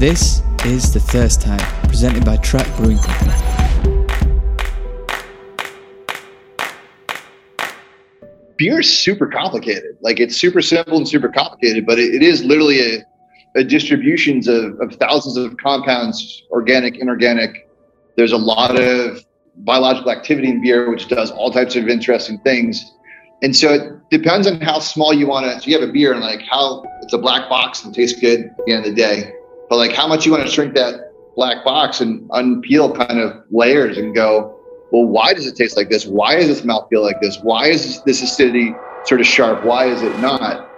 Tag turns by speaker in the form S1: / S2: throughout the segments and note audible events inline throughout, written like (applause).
S1: This is The Thirst Time, presented by Track Brewing Company.
S2: Beer is super complicated. Like it's super simple and super complicated, but it, it is literally a, a distributions of, of thousands of compounds, organic, inorganic. There's a lot of biological activity in beer, which does all types of interesting things. And so it depends on how small you want to. So you have a beer and like how it's a black box and tastes good at the end of the day. But like how much you want to shrink that black box and unpeel kind of layers and go, well, why does it taste like this? Why does this mouth feel like this? Why is this acidity sort of sharp? Why is it not?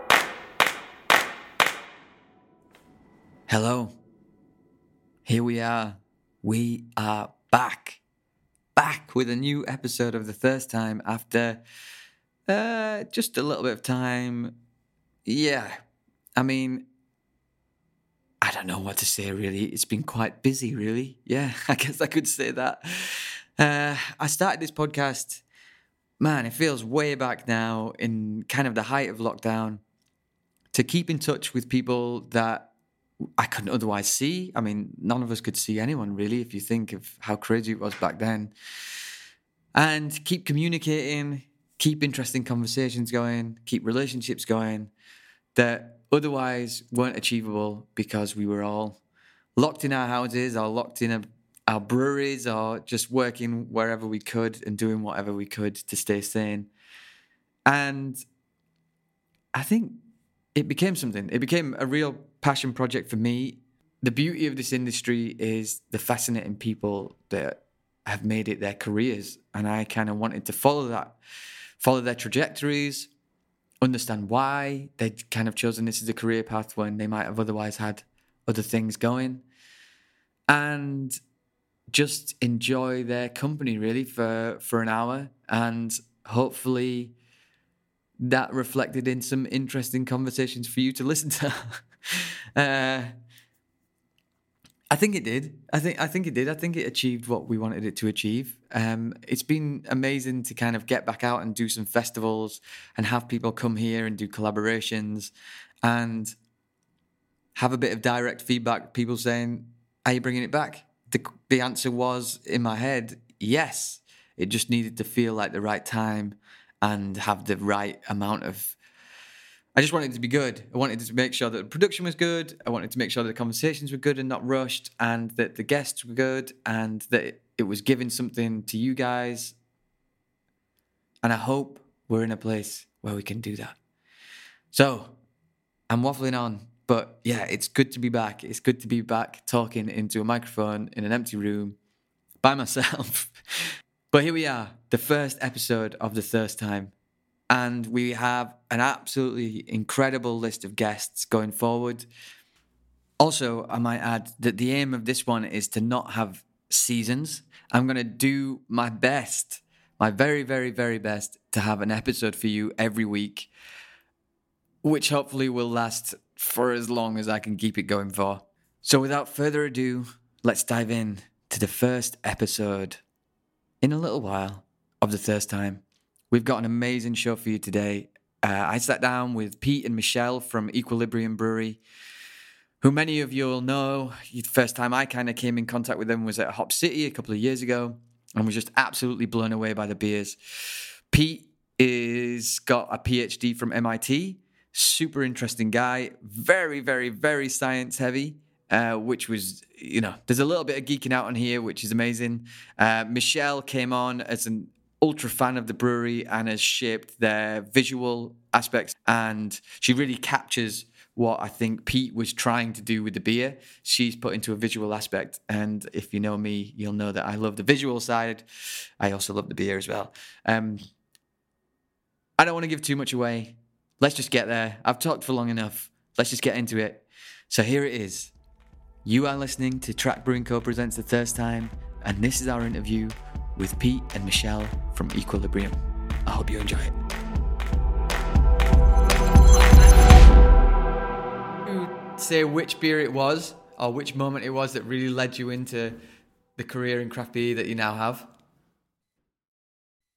S1: Hello. Here we are. We are back. Back with a new episode of The Thirst Time after uh, just a little bit of time. Yeah. I mean, I don't know what to say really. It's been quite busy, really. Yeah, (laughs) I guess I could say that. Uh, I started this podcast, man, it feels way back now in kind of the height of lockdown to keep in touch with people that I couldn't otherwise see. I mean, none of us could see anyone really, if you think of how crazy it was back then. And keep communicating, keep interesting conversations going, keep relationships going that otherwise weren't achievable because we were all locked in our houses or locked in a, our breweries or just working wherever we could and doing whatever we could to stay sane. And I think it became something. It became a real passion project for me. The beauty of this industry is the fascinating people that have made it their careers. And I kind of wanted to follow that follow their trajectories, understand why they'd kind of chosen this as a career path when they might have otherwise had other things going, and just enjoy their company really for for an hour, and hopefully that reflected in some interesting conversations for you to listen to. (laughs) uh, I think it did. I think I think it did. I think it achieved what we wanted it to achieve. Um, it's been amazing to kind of get back out and do some festivals and have people come here and do collaborations and have a bit of direct feedback. People saying, "Are you bringing it back?" The the answer was in my head, yes. It just needed to feel like the right time and have the right amount of I just wanted it to be good. I wanted to make sure that the production was good. I wanted to make sure that the conversations were good and not rushed, and that the guests were good, and that it was giving something to you guys. And I hope we're in a place where we can do that. So I'm waffling on, but yeah, it's good to be back. It's good to be back talking into a microphone in an empty room by (laughs) myself. but here we are, the first episode of The Thirst Time. And we have an absolutely incredible list of guests going forward. Also, I might add that the aim of this one is to not have seasons. I'm going to do my best, my very, very, very best to have an episode for you every week, which hopefully will last for as long as I can keep it going for. So, without further ado, let's dive in to the first episode in a little while of The Thirst Time. We've got an amazing show for you today. Uh, I sat down with Pete and Michelle from Equilibrium Brewery, who many of you will know. The first time I kind of came in contact with them was at Hop City a couple of years ago and was just absolutely blown away by the beers. Pete is got a PhD from MIT, super interesting guy, very, very, very science heavy. Uh, which was, you know, there's a little bit of geeking out on here, which is amazing. Uh, Michelle came on as an ultra fan of the brewery and has shaped their visual aspects. And she really captures what I think Pete was trying to do with the beer. She's put into a visual aspect. And if you know me, you'll know that I love the visual side. I also love the beer as well. Um, I don't want to give too much away. Let's just get there. I've talked for long enough. Let's just get into it. So here it is. You are listening to Track Brewing Co. presents the Thirst Time, and this is our interview with Pete and Michelle from Equilibrium. I hope you enjoy it. Say which beer it was or which moment it was that really led you into the career in craft beer that you now have.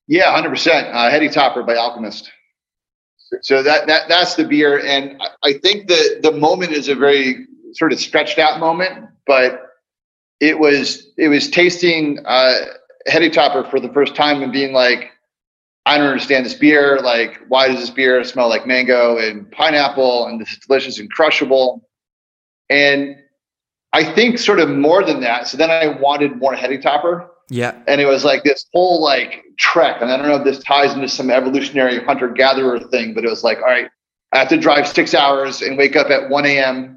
S2: Yeah, hundred uh, percent. Heady Topper by Alchemist. So that that that's the beer, and I think the the moment is a very sort of stretched out moment, but it was it was tasting uh, Heady Topper for the first time and being like, I don't understand this beer. Like, why does this beer smell like mango and pineapple and this is delicious and crushable? And I think sort of more than that. So then I wanted more Heady Topper.
S1: Yeah.
S2: And it was like this whole like trek. And I don't know if this ties into some evolutionary hunter gatherer thing, but it was like, all right, I have to drive six hours and wake up at 1 a.m.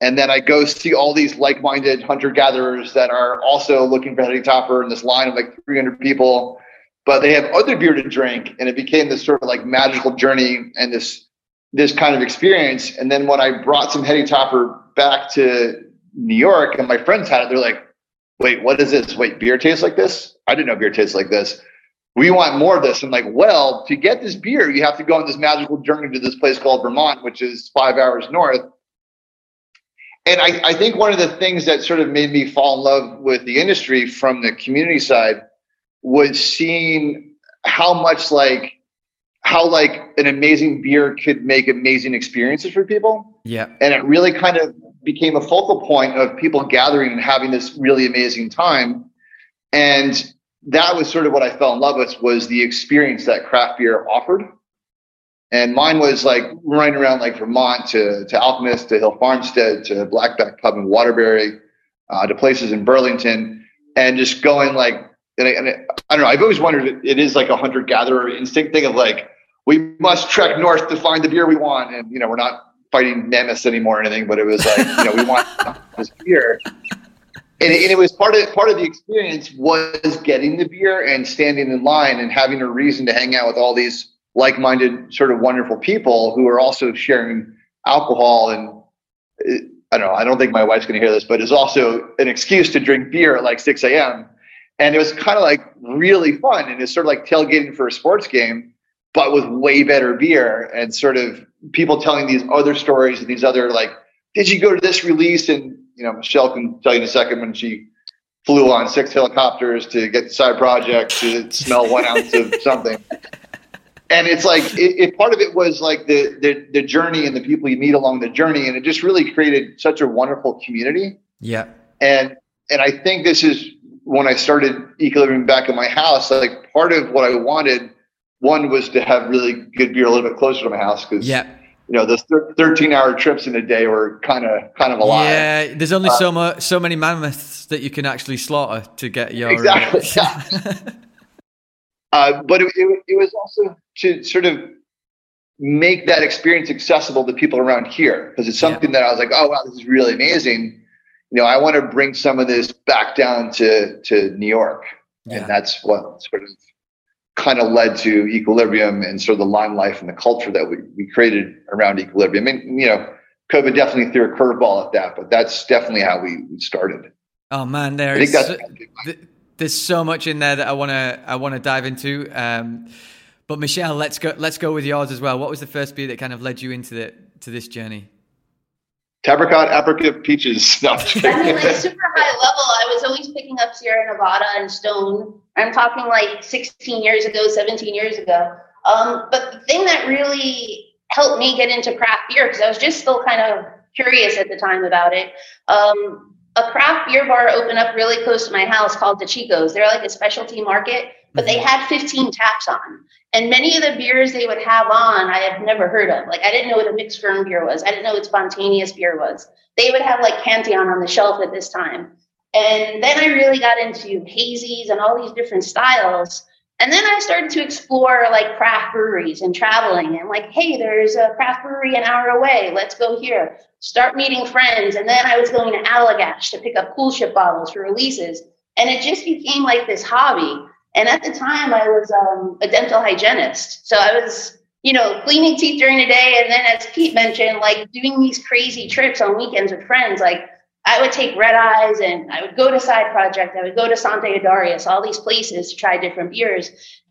S2: And then I go see all these like minded hunter gatherers that are also looking for Heady Topper in this line of like 300 people. But they have other beer to drink and it became this sort of like magical journey and this this kind of experience. And then when i brought some heady topper back to new york and my friends had it they're like wait what is this? Wait beer tastes like this? I didn't know beer tastes like this. We want more of this. I'm like well to get this beer you have to go on this magical journey to this place called vermont which is five hours north and I, I think one of the things that sort of made me fall in love with the industry from the community side was seeing how much like how like an amazing beer could make amazing experiences for people.
S1: Yeah.
S2: And it really kind of became a focal point of people gathering and having this really amazing time. And that was sort of what I fell in love with was the experience that craft beer offered. And mine was like running around like Vermont to, to Alchemist, to Hill Farmstead, to Blackback Pub in Waterbury, uh, to places in Burlington, and just going like and I, and I, don't know. I've always wondered. It is like a hunter gatherer instinct thing of like we must trek north to find the beer we want, and you know we're not fighting mammoths anymore or anything, but it was like you know we want (laughs) this beer. And it, and it was part of part of the experience was getting the beer and standing in line and having a reason to hang out with all these like-minded sort of wonderful people who are also sharing alcohol and I don't know. I don't think my wife's going to hear this, but it's also an excuse to drink beer at like 6 a.m and it was kind of like really fun. And it's sort of like tailgating for a sports game, but with way better beer and sort of people telling these other stories and these other like, did you go to this release? And you know, Michelle can tell you in a second when she flew on six helicopters to get the side project to smell one ounce of something. And it's like it, it, part of it was like the, the the journey and the people you meet along the journey, and it just really created such a wonderful community.
S1: Yeah.
S2: And and I think this is when I started equilibrium back in my house, like part of what I wanted, one was to have really good beer a little bit closer to my house because
S1: yeah.
S2: you know those thir- thirteen hour trips in a day were kind of kind of a lot.
S1: Yeah, there's only uh, so much so many mammoths that you can actually slaughter to get your
S2: exactly. (laughs) Uh, uh, but it, it, it was also to sort of make that experience accessible to people around here because it's something yeah. that I was like, oh wow, this is really amazing you know, I want to bring some of this back down to to New York, yeah. and that's what sort of kind of led to Equilibrium and sort of the line Life and the culture that we we created around Equilibrium. I mean, you know, COVID definitely threw a curveball at that, but that's definitely how we, started.
S1: Oh man, there is so, there's so much in there that I want to I want to dive into. Um, but Michelle, let's go let's go with yours as well. What was the first beer that kind of led you into the to this journey?
S2: Tapricot, apricot, peaches. (laughs)
S3: No, I mean, like super high level. I was always picking up Sierra Nevada and Stone. I'm talking like 16 years ago, 17 years ago. Um, but the thing that really helped me get into craft beer, because I was just still kind of curious at the time about it. Um, a craft beer bar opened up really close to my house called DeCiccos. They're like a specialty market, but they mm-hmm. had 15 taps on. And many of the beers they would have on, I have never heard of. Like I didn't know what a mixed ferm beer was. I didn't know what spontaneous beer was. They would have like Cantillon on the shelf at this time. And then I really got into hazies and all these different styles. And then I started to explore like craft breweries and traveling and like, hey, there's a craft brewery an hour away. Let's go here. Start meeting friends. And then I was going to Allagash to pick up coolship bottles for releases. And it just became like this hobby. And at the time, I was um, a dental hygienist. So I was, you know, cleaning teeth during the day. And then, as Pete mentioned, like doing these crazy trips on weekends with friends. Like I would take red eyes and I would go to Side Project. I would go to Sante Adairius, all these places to try different beers.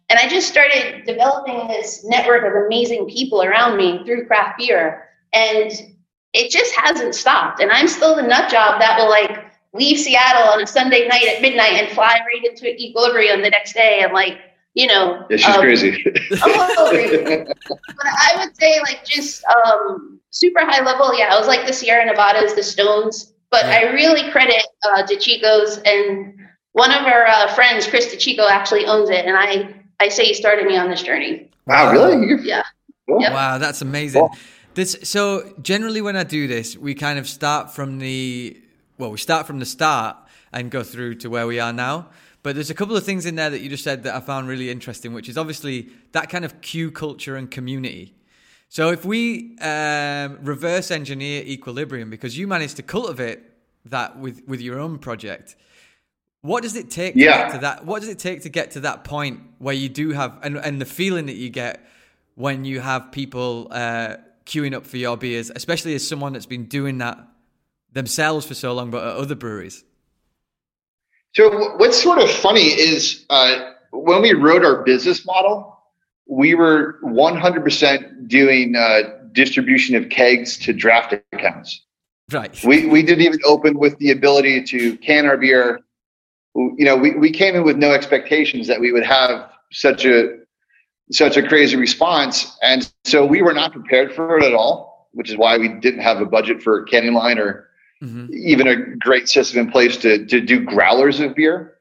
S3: And I just started developing this network of amazing people around me through craft beer. And it just hasn't stopped. And I'm still the nut job that will like leave Seattle on a Sunday night at midnight and fly right into equilibrium the next day and like you know.
S2: Yeah, she's
S3: um,
S2: crazy.
S3: I'm (laughs) crazy. but I would say like just um, super high level. Yeah, I was like the Sierra Nevadas, the Stones. But I really credit uh, DeCicco's and one of our uh, friends, Chris DeCicco, actually owns it, and I I say he started me on this journey.
S2: Wow, really? You're-
S3: Yeah.
S2: Cool.
S3: Yep.
S1: Wow, that's amazing.
S2: Cool.
S1: This so generally when I do this, we kind of start from the well, we start from the start and go through to where we are now. But there's a couple of things in there that you just said that I found really interesting, which is obviously that kind of queue culture and community. So if we um, reverse engineer equilibrium, because you managed to cultivate that with with your own project, what does it take to
S2: Yeah.
S1: get to that? What does it take to get to that point where you do have and and the feeling that you get when you have people uh, queuing up for your beers, especially as someone that's been doing that themselves for so long, but at other breweries?
S2: So what's sort of funny is uh, when we wrote our business model, we were 100% doing uh, distribution of kegs to draft accounts.
S1: Right.
S2: We we didn't even open with the ability to can our beer. You know, we, we came in with no expectations that we would have such a such a crazy response, and so we were not prepared for it at all. Which is why we didn't have a budget for a canning line or
S1: hmm
S2: even a great system in place to to do growlers of beer.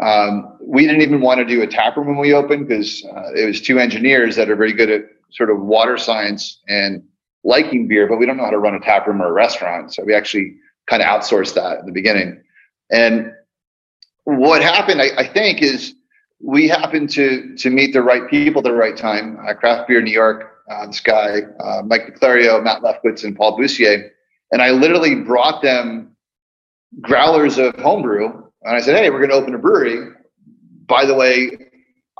S2: Um, we didn't even want to do a tap room when we opened because uh, it was two engineers that are very good at sort of water science and liking beer, but we don't know how to run a tap room or a restaurant. So we actually kind of outsourced that at the beginning. And what happened, I, I think, is we happened to to meet the right people at the right time. Uh, Craft Beer New York, uh, this guy, uh, Mike DeClario, Matt Lefkowitz, and Paul Boussier. And I literally brought them growlers of homebrew. And I said, hey, we're going to open a brewery. By the way,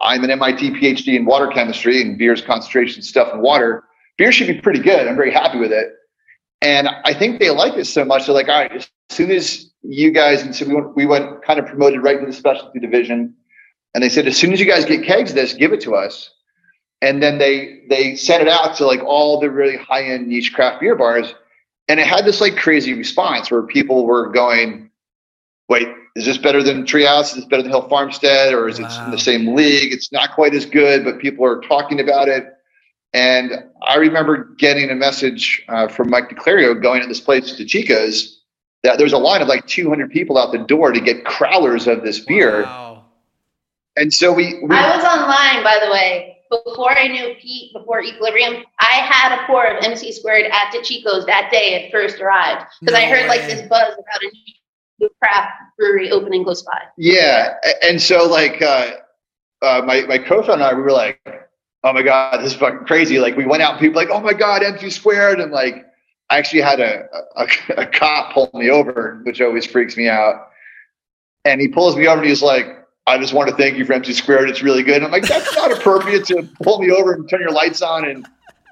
S2: I'm an MIT PhD in water chemistry and beer's concentration stuff in water. Beer should be pretty good. I'm very happy with it. And I think they like it so much. They're like, all right, as soon as you guys, and so we went, we went kind of promoted right into the specialty division. And they said, as soon as you guys get kegs of this, give it to us. And then they they sent it out to like all the really high end niche craft beer bars, and it had this like crazy response where people were going, "Wait, is this better than Treehouse? Is this better than Hill Farmstead? Or is it in the same league? It's not quite as good, but people are talking about it." And I remember getting a message uh, from Mike DeClario going to this place to Chico's that there's a line of like 200 people out the door to get crowlers of this beer.
S1: Wow.
S2: And so we, we
S3: I was online, by the way, before I knew Pete, before Equilibrium. I had a pour of MC squared at DeCicco's that day it first arrived because I
S1: No
S3: heard like this buzz about a new craft brewery opening close by.
S2: Yeah, and so like uh, uh, my my co-founder and I, we were like, "Oh my god, this is fucking crazy!" Like we went out, and people were like, "Oh my god, MC squared," and like I actually had a, a (laughs) a cop pull me over, which always freaks me out. And he pulls me over and he's like, "I just want to thank you for MC squared. It's really good." And I'm like, "That's not (laughs) appropriate to pull me over and turn your lights on and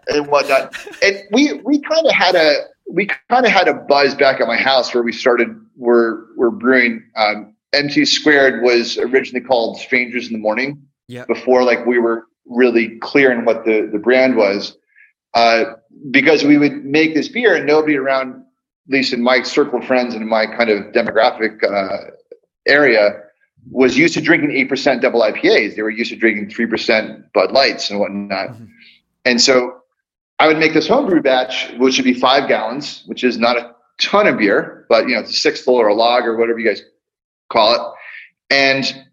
S2: and whatnot." And we we kind of had a we kind of had a buzz back at my house where we started we're we're brewing um, MC squared was originally called strangers in the morning before like we were really clear on what the the brand was uh, because we would make this beer and nobody around at least in my circle of friends and in my kind of demographic uh, area was used to drinking 8% double ipas they were used to drinking 3% bud lights and whatnot.
S1: Mhm.
S2: and so I would make this homebrew batch, which would be five gallons, which is not a ton of beer, but you know, it's a sixth full or a log or whatever you guys call it. And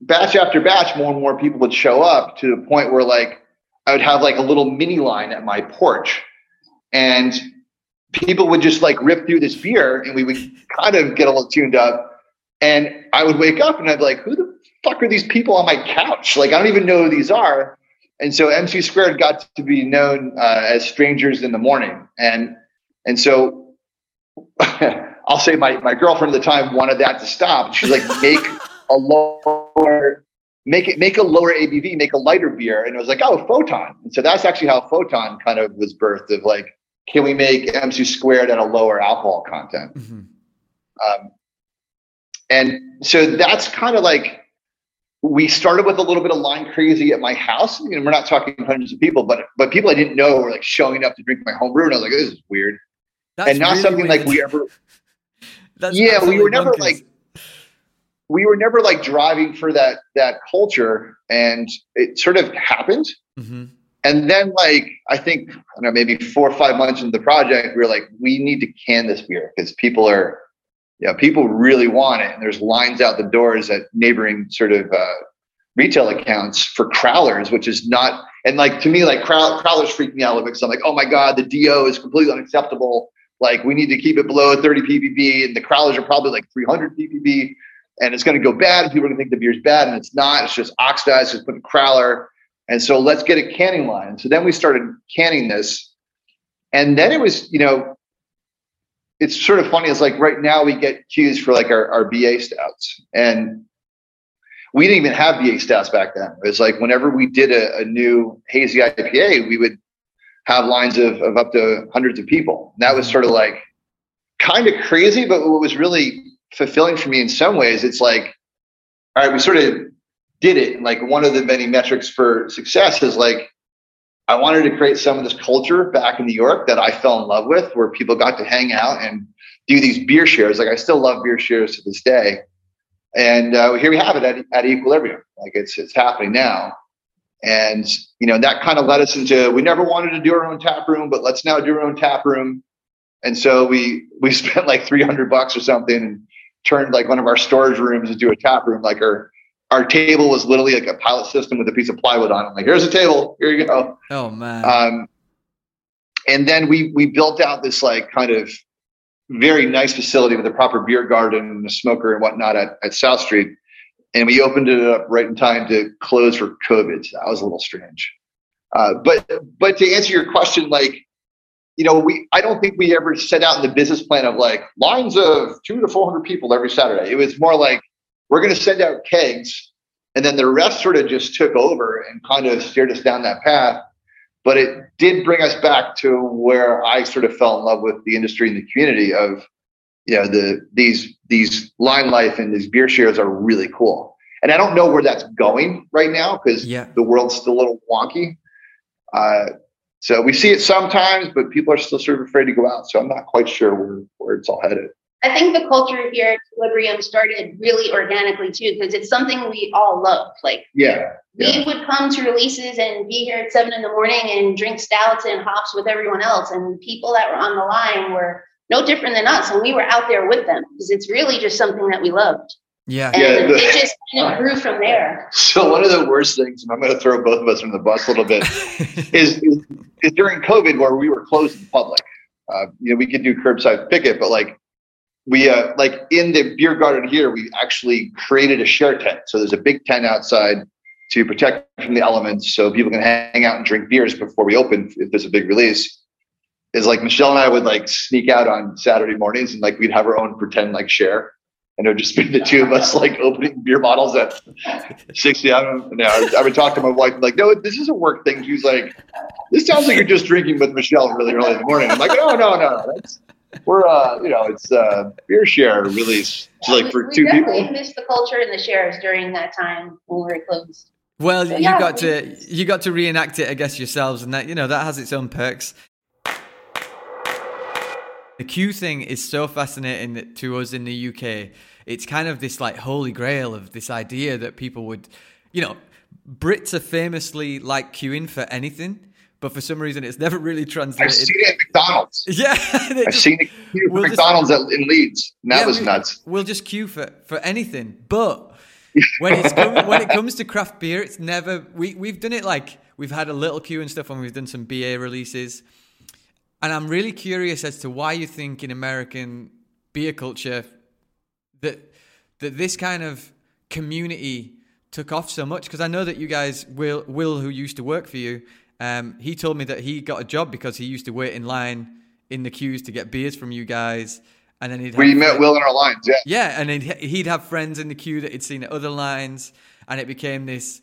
S2: batch after batch, more and more people would show up to the point where like I would have like a little mini line at my porch. And people would just like rip through this beer and we would kind of get a little tuned up. And I would wake up and I'd be like, who the fuck are these people on my couch? Like, I don't even know who these are. And so MC squared got to be known uh, as strangers in the morning. And, and so (laughs) I'll say my, my girlfriend at the time wanted that to stop. She's like, make a lower, make it, make a lower ABV, make a lighter beer. And it was like, oh, photon. And so that's actually how photon kind of was birthed of like, can we make MC squared at a lower alcohol content?
S1: Mhm.
S2: Um, and so that's kind of like we started with a little bit of line crazy at my house. Know, we're not talking hundreds of people, but but people I didn't know were like showing up to drink my homebrew, and I was like, this is weird,
S1: That's
S2: and not
S1: really
S2: something like we ever. (laughs)
S1: That's
S2: yeah, we were never
S1: bonkers.
S2: like. we were never like driving for that that culture, and it sort of happened. Mm-hmm. And then, like I think, I don't know, maybe four or five months into the project, we were like, we need to can this beer because people are, yeah, people really want it, and there's lines out the doors at neighboring sort of uh, retail accounts for crowlers, which is not. And like to me, like crow, crowlers freak me out a bit. because I'm like, oh my god, the DO is completely unacceptable. Like we need to keep it below 30 ppb, and the crowlers are probably like 300 ppb, and it's going to go bad. People are going to think the beer's bad, and it's not. It's just oxidized. Just put a crowler, and so let's get a canning line. So then we started canning this, and then it was, you know, it's sort of funny. It's like right now we get queues for like our, our BA stouts, and we didn't even have BA stouts back then. It was like whenever we did a, a new hazy IPA, we would have lines of, of up to hundreds of people. And that was sort of like kind of crazy, but what was really fulfilling for me in some ways, it's like, all right, we sort of did it. And like one of the many metrics for success is like, I wanted to create some of this culture back in New York that I fell in love with, where people got to hang out and do these beer shares. Like I still love beer shares to this day. And uh, here we have it at, at equilibrium. Like it's it's happening now. And you know that kind of led us into we never wanted to do our own tap room, but let's now do our own tap room. And so we we (laughs) spent like 300 bucks or something and turned like one of our storage rooms into a tap room. Like our our table was literally like a pilot system with a piece of plywood on it. Like here's a table, here you
S1: go. Oh man. Um,
S2: and then we we built out this like kind of very nice facility with a proper beer garden and a smoker and whatnot at, at South Street and we opened it up right in time to close for COVID. So that was a little strange. Uh, but but to answer your question, like you know, we I don't think we ever set out in the business plan of like lines of two to four hundred people every Saturday. It was more like we're going to send out kegs, and then the rest sort of just took over and kind of steered us down that path. But it did bring us back to where I sort of fell in love with the industry and the community of you know the these these line life and these beer shares are really cool. And i don't know where that's going right now because yeah. the world's still a little wonky. Uh, so we see it sometimes but people are still sort of afraid to go out. So i'm not quite sure where, where it's all headed
S3: i think the culture here at equilibrium started really organically too because it's something we all love like
S2: yeah
S3: we would come to releases and be here at seven in the morning and drink stouts and hops with everyone else and people that were on the line were no different than us. And we were out there with them because it's really just something that we loved.
S1: Yeah.
S3: And
S1: yeah,
S3: the, it just kind of grew from there.
S2: So one of the worst things, and I'm going to throw both of us under the bus a little bit, (laughs) is, is, is during COVID where we were closed in public. Uh, you know, we could do curbside picket, but like we uh, like in the beer garden here, we actually created a share tent. So there's a big tent outside to protect from the elements, so people can hang out and drink beers before we open if there's a big release is like Michelle and I would like sneak out on Saturday mornings and like we'd have our own pretend like share. And it would just be the two of us like opening beer bottles at 60. a.m. don't know. I would talk to my wife like, no, this is a work thing. She's like, this sounds like you're just drinking with Michelle really early in the morning. I'm like, no, no, no. That's, we're, uh, you know, it's uh, beer share release. like for we two people.
S3: We missed the culture and the shares during that time when we were closed.
S1: Well, so, you yeah, got to you got to reenact it, I guess, yourselves, and that you know that has its own perks. The queue thing is so fascinating to us in the UK. It's kind of this like holy grail of this idea that people would, you know, Brits are famously like queuing for anything, but for some reason it's never really translated.
S2: I've seen it at McDonald's. (laughs)
S1: Yeah,
S2: I've just, seen it queue we'll McDonald's just, in Leeds. And that yeah, was
S1: we,
S2: nuts.
S1: We'll just queue for for anything, but (laughs) when it's come, when it comes to craft beer, it's never. We we've done it like we've had a little queue and stuff when we've done some BA releases and I'm really curious as to why you think in American beer culture that that this kind of community took off so much. Because I know that you guys, Will, Will, who used to work for you, um, he told me that he got a job because he used to wait in line in the queues to get beers from you guys. And then he'd
S2: we met Will in our lines, yeah.
S1: Yeah, and he'd, he'd have friends in the queue that he'd seen at other lines, and it became this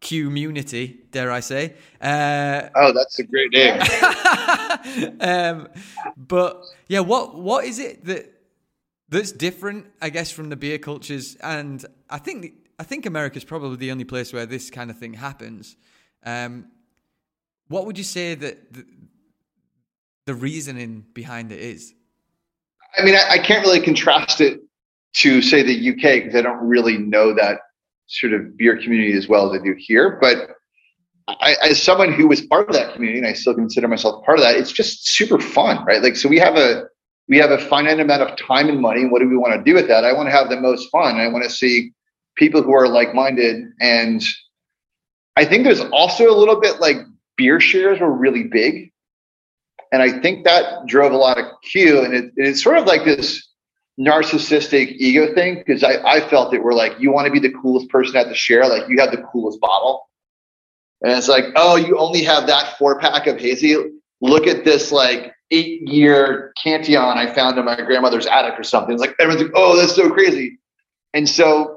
S1: community, dare I say.
S2: Uh, oh, that's a great name. (laughs)
S1: um, but yeah, what what is it that that's different, I guess, from the beer cultures? And I think I think America's probably the only place where this kind of thing happens. Um, what would you say that the, the reasoning behind it is?
S2: I mean, I, I can't really contrast it to say the UK because I don't really know that sort of beer community as well as I do here. But I, as someone who was part of that community, and I still consider myself part of that, it's just super fun, right? Like, so we have a we have a finite amount of time and money. What do we want to do with that? I want to have the most fun. I want to see people who are like minded, and I think there's also a little bit like beer shares were really big, and I think that drove a lot of queue, and it, it's sort of like this narcissistic ego thing because I, I felt it were like you want to be the coolest person at the share, like you have the coolest bottle. And it's like, oh, you only have that four pack of hazy. Look at this like eight year Cantillon I found in my grandmother's attic or something. It's like everyone's like, oh, that's so crazy. And so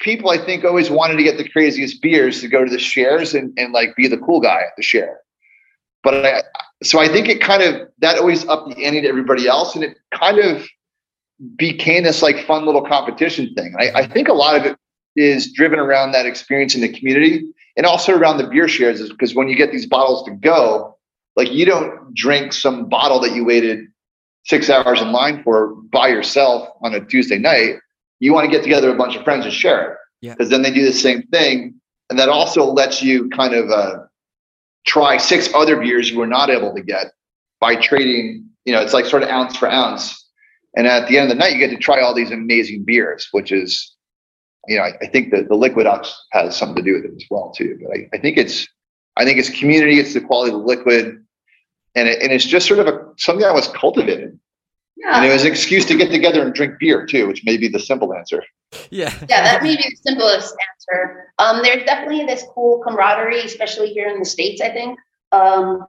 S2: people I think always wanted to get the craziest beers to go to the shares and, and like be the cool guy at the share. But I, so I think it kind of that always upped the ante to everybody else, and it kind of became this like fun little competition thing. I, I think a lot of it is driven around that experience in the community and also around the beer shares is because when you get these bottles to go, like you don't drink some bottle that you waited six hours in line for by yourself on a Tuesday night. You want to get together a bunch of friends and share it.
S1: Yeah.
S2: Because then they do the same thing. And that also lets you kind of uh, try six other beers you were not able to get by trading, you know, it's like sort of ounce for ounce. And at the end of the night, you get to try all these amazing beers, which is you know, I, I, think that the liquid ox has something to do with it as well too. But I, I think it's, I think it's community, it's the quality of the liquid, and it, and it's just sort of a something that was cultivated. Yeah. And it was an excuse to get together and drink beer too, which may be the simple answer.
S1: Yeah.
S3: Yeah, that may be the simplest answer. Um, there's definitely this cool camaraderie, especially here in the States, I think. Um,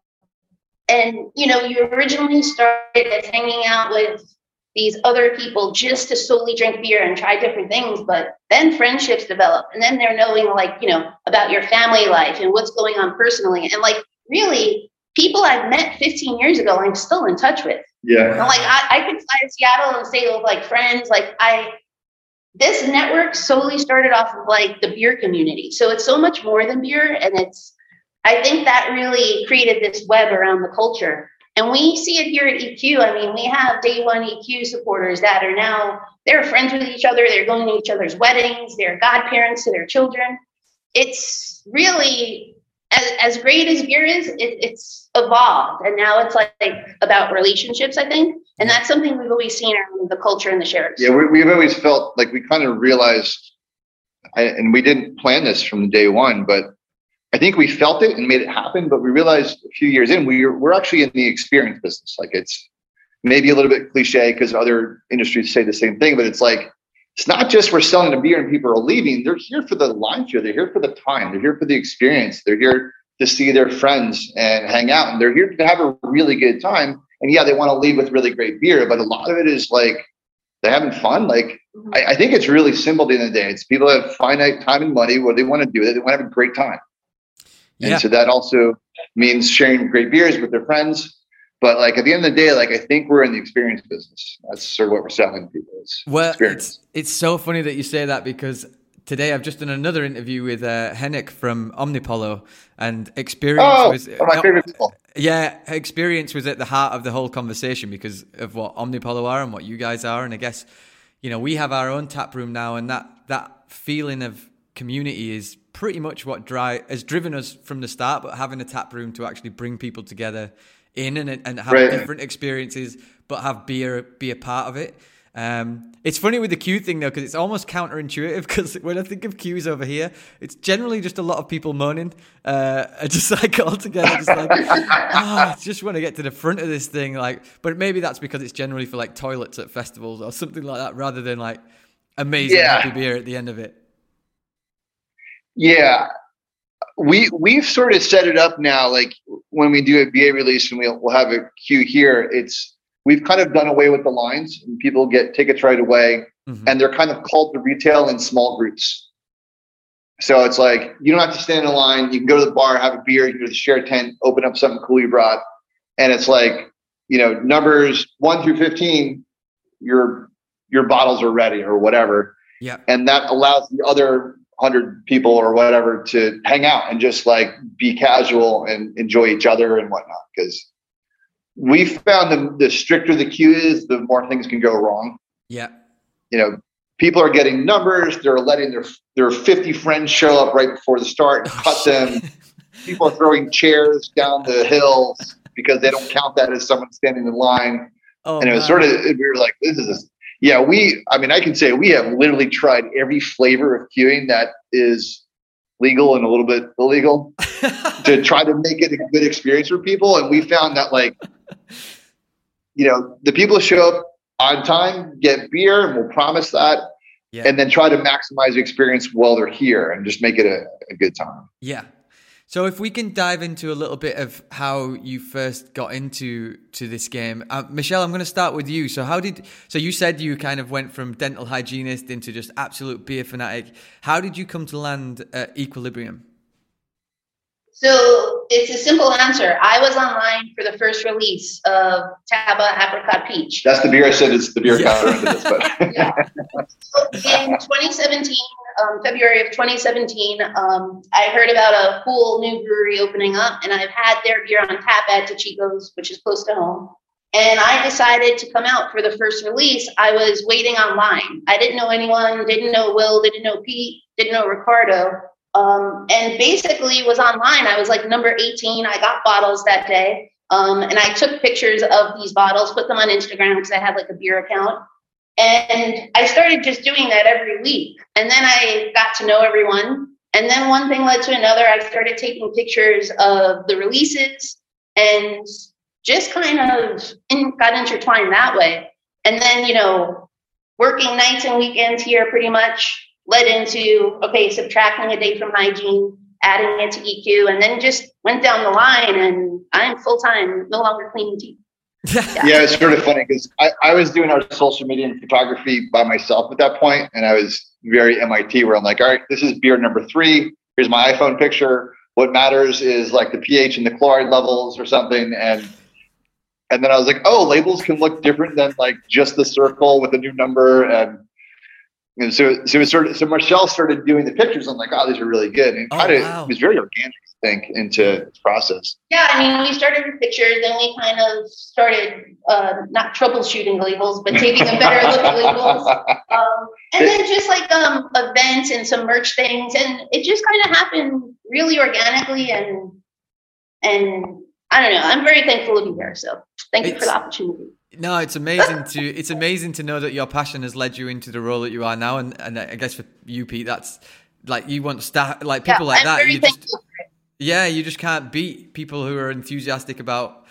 S3: and you know, you originally started as hanging out with these other people just to solely drink beer and try different things but then friendships develop and then they're knowing like you know about your family life and what's going on personally and like really people i've met 15 years ago i'm still in touch with
S2: yeah
S3: like I, I could fly to seattle and stay with like friends like i this network solely started off of like the beer community so it's so much more than beer and it's i think that really created this web around the culture and we see it here at EQ. I mean, we have day one EQ supporters that are now, they're friends with each other. They're going to each other's weddings. They're godparents to their children. It's really, as, as great as beer is, it, it's evolved. And now it's like, like, about relationships, I think. And that's something we've always seen in the culture and the shares.
S2: Yeah, we, we've always felt like we kind of realized, and we didn't plan this from day one, but I think we felt it and made it happen, but we realized a few years in we're we're actually in the experience business. Like it's maybe a little bit cliche because other industries say the same thing, but it's like it's not just we're selling a beer and people are leaving. They're here for the line here. They're here for the time. They're here for the experience. They're here to see their friends and hang out. And they're here to have a really good time. And yeah, they want to leave with really great beer, but a lot of it is like they're having fun. Like mm-hmm. I, I think it's really simple at the end of the day. It's people have finite time and money. What they want to do, they want to have a great time. Yeah. And so that also means sharing great beers with their friends. But like at the end of the day, like I think we're in the experience business. That's sort of what we're selling people. Is
S1: well, experience. it's it's so funny that you say that because today I've just done another interview with uh, Henok from Omnipollo, and experience
S2: oh,
S1: was
S2: my favorite people.
S1: Yeah, experience was at the heart of the whole conversation because of what Omnipollo are and what you guys are, and I guess you know we have our own tap room now, and that that feeling of community is pretty much what dry has driven us from the start. But having a tap room to actually bring people together in and and have right. different experiences, but have beer be a part of it. Um, it's funny with the queue thing though, because it's almost counterintuitive. (laughs) Because when I think of queues over here, it's generally just a lot of people moaning, uh, (laughs) just like all together, just like, oh, (laughs) I just want to get to the front of this thing. Like, but maybe that's because it's generally for like toilets at festivals or something like that, rather than like amazing yeah. happy beer at the end of it.
S2: Yeah, we we've sort of set it up now. Like when we do a BA release and we'll we'll have a queue here. It's we've kind of done away with the lines and people get tickets right away, mm-hmm. and they're kind of called to retail in small groups. So it's like you don't have to stand in line. You can go to the bar, have a beer, you go to the share tent, open up something cool you brought, and it's like you know numbers one through fifteen. Your your bottles are ready or whatever.
S1: Yeah.
S2: And that allows the other hundred people or whatever to hang out and just like be casual and enjoy each other and whatnot. Because we found the, the stricter the queue is, the more things can go wrong.
S1: Yeah.
S2: You know, people are getting numbers. They're letting their their 50 friends show up right before the start and oh, cut them. people are throwing chairs down the hills because they don't count that as someone standing in line. Oh, and it was sort of we were like, this is a, yeah. We I mean I can say we have literally tried every flavor of queuing that is legal and a little bit illegal (laughs) to try to make it a good experience for people. And we found that like, you know, the people show up on time, get beer, and we'll promise that. Yeah. And then try to maximize the experience while they're here and just make it a, a good time.
S1: Yeah. So if we can dive into a little bit of how you first got into to this game, uh, Michelle, I'm going to start with you. So how did so you said you kind of went from dental hygienist into just absolute beer fanatic. How did you come to land at Equilibrium?
S3: So it's a simple answer. I was online for the first release of Taba Apricot Peach.
S2: That's the beer I said it's the beer yeah. counter this, but (laughs)
S3: yeah. in 2017, um, February of 2017, um, I heard about a cool new brewery opening up, and I've had their beer on tap at Chico's, which is close to home. And I decided to come out for the first release. I was waiting online. I didn't know anyone, didn't know Will, didn't know Pete, didn't know Ricardo. Um, and basically was online. I was like number 18. I got bottles that day. Um, and I took pictures of these bottles, put them on Instagram because I had like a beer account. And I started just doing that every week. And then I got to know everyone. And then one thing led to another. I started taking pictures of the releases and just kind of in, got intertwined that way. And then, you know, working nights and weekends here pretty much led into, okay, subtracting a day from hygiene, adding it to EQ, and then just went down the line. And I'm full time, no longer cleaning teeth.
S2: Yeah. it's sort of funny because I, I was doing our social media and photography by myself at that point, and I was very MIT where I'm like, all right, this is beer number three. Here's my iPhone picture. What matters is like the pH and the chloride levels or something. And and then I was like, oh, labels can look different than like just the circle with a new number. And and so so it sort of so Michelle started doing the pictures. I'm like, oh, these are really good. And oh, kind of wow. it was very organic think into this process?
S3: Yeah, I mean, we started with pictures, then we kind of started uh, not troubleshooting labels, but taking a better look at labels, (laughs) um, and then just like um, events and some merch things, and it just kind of happened really organically, and and I don't know. I'm very thankful to be here. So thank it's, you for the opportunity.
S1: No, it's amazing to it's amazing to know that your passion has led you into the role that you are now, and and I guess for you, Pete, that's like you want to start like people yeah, like I'm that. You just yeah, you just can't beat people who are enthusiastic about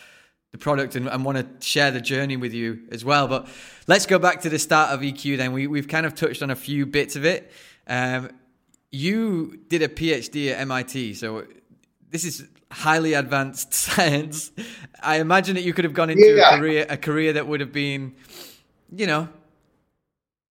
S1: the product and, and want to share the journey with you as well. But let's go back to the start of EQ then. We, we've kind of touched on a few bits of it. Um, you did a PhD at MIT, so this is highly advanced (laughs) science. I imagine that you could have gone into yeah. a career a career that would have been, you know,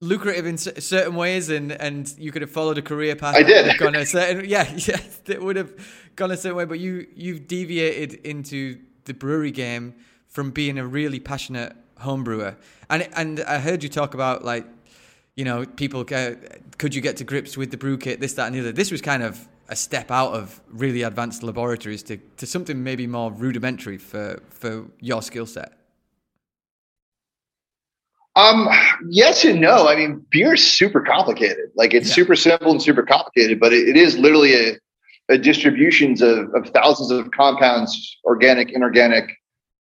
S1: lucrative in certain ways, and and you could have followed a career path.
S2: I did.
S1: Gone a (laughs) certain, yeah, (laughs) yeah, that would have gone a certain way. But you you've deviated into the brewery game from being a really passionate home brewer, and and I heard you talk about like, you know, people could you get to grips with the brew kit, this, that, and the other. This was kind of a step out of really advanced laboratories to, to something maybe more rudimentary for for your skill set.
S2: Um, yes and no. I mean, beer is super complicated. Like it's yeah. super simple and super complicated, but it, it is literally a, a distributions of, of thousands of compounds, organic, inorganic.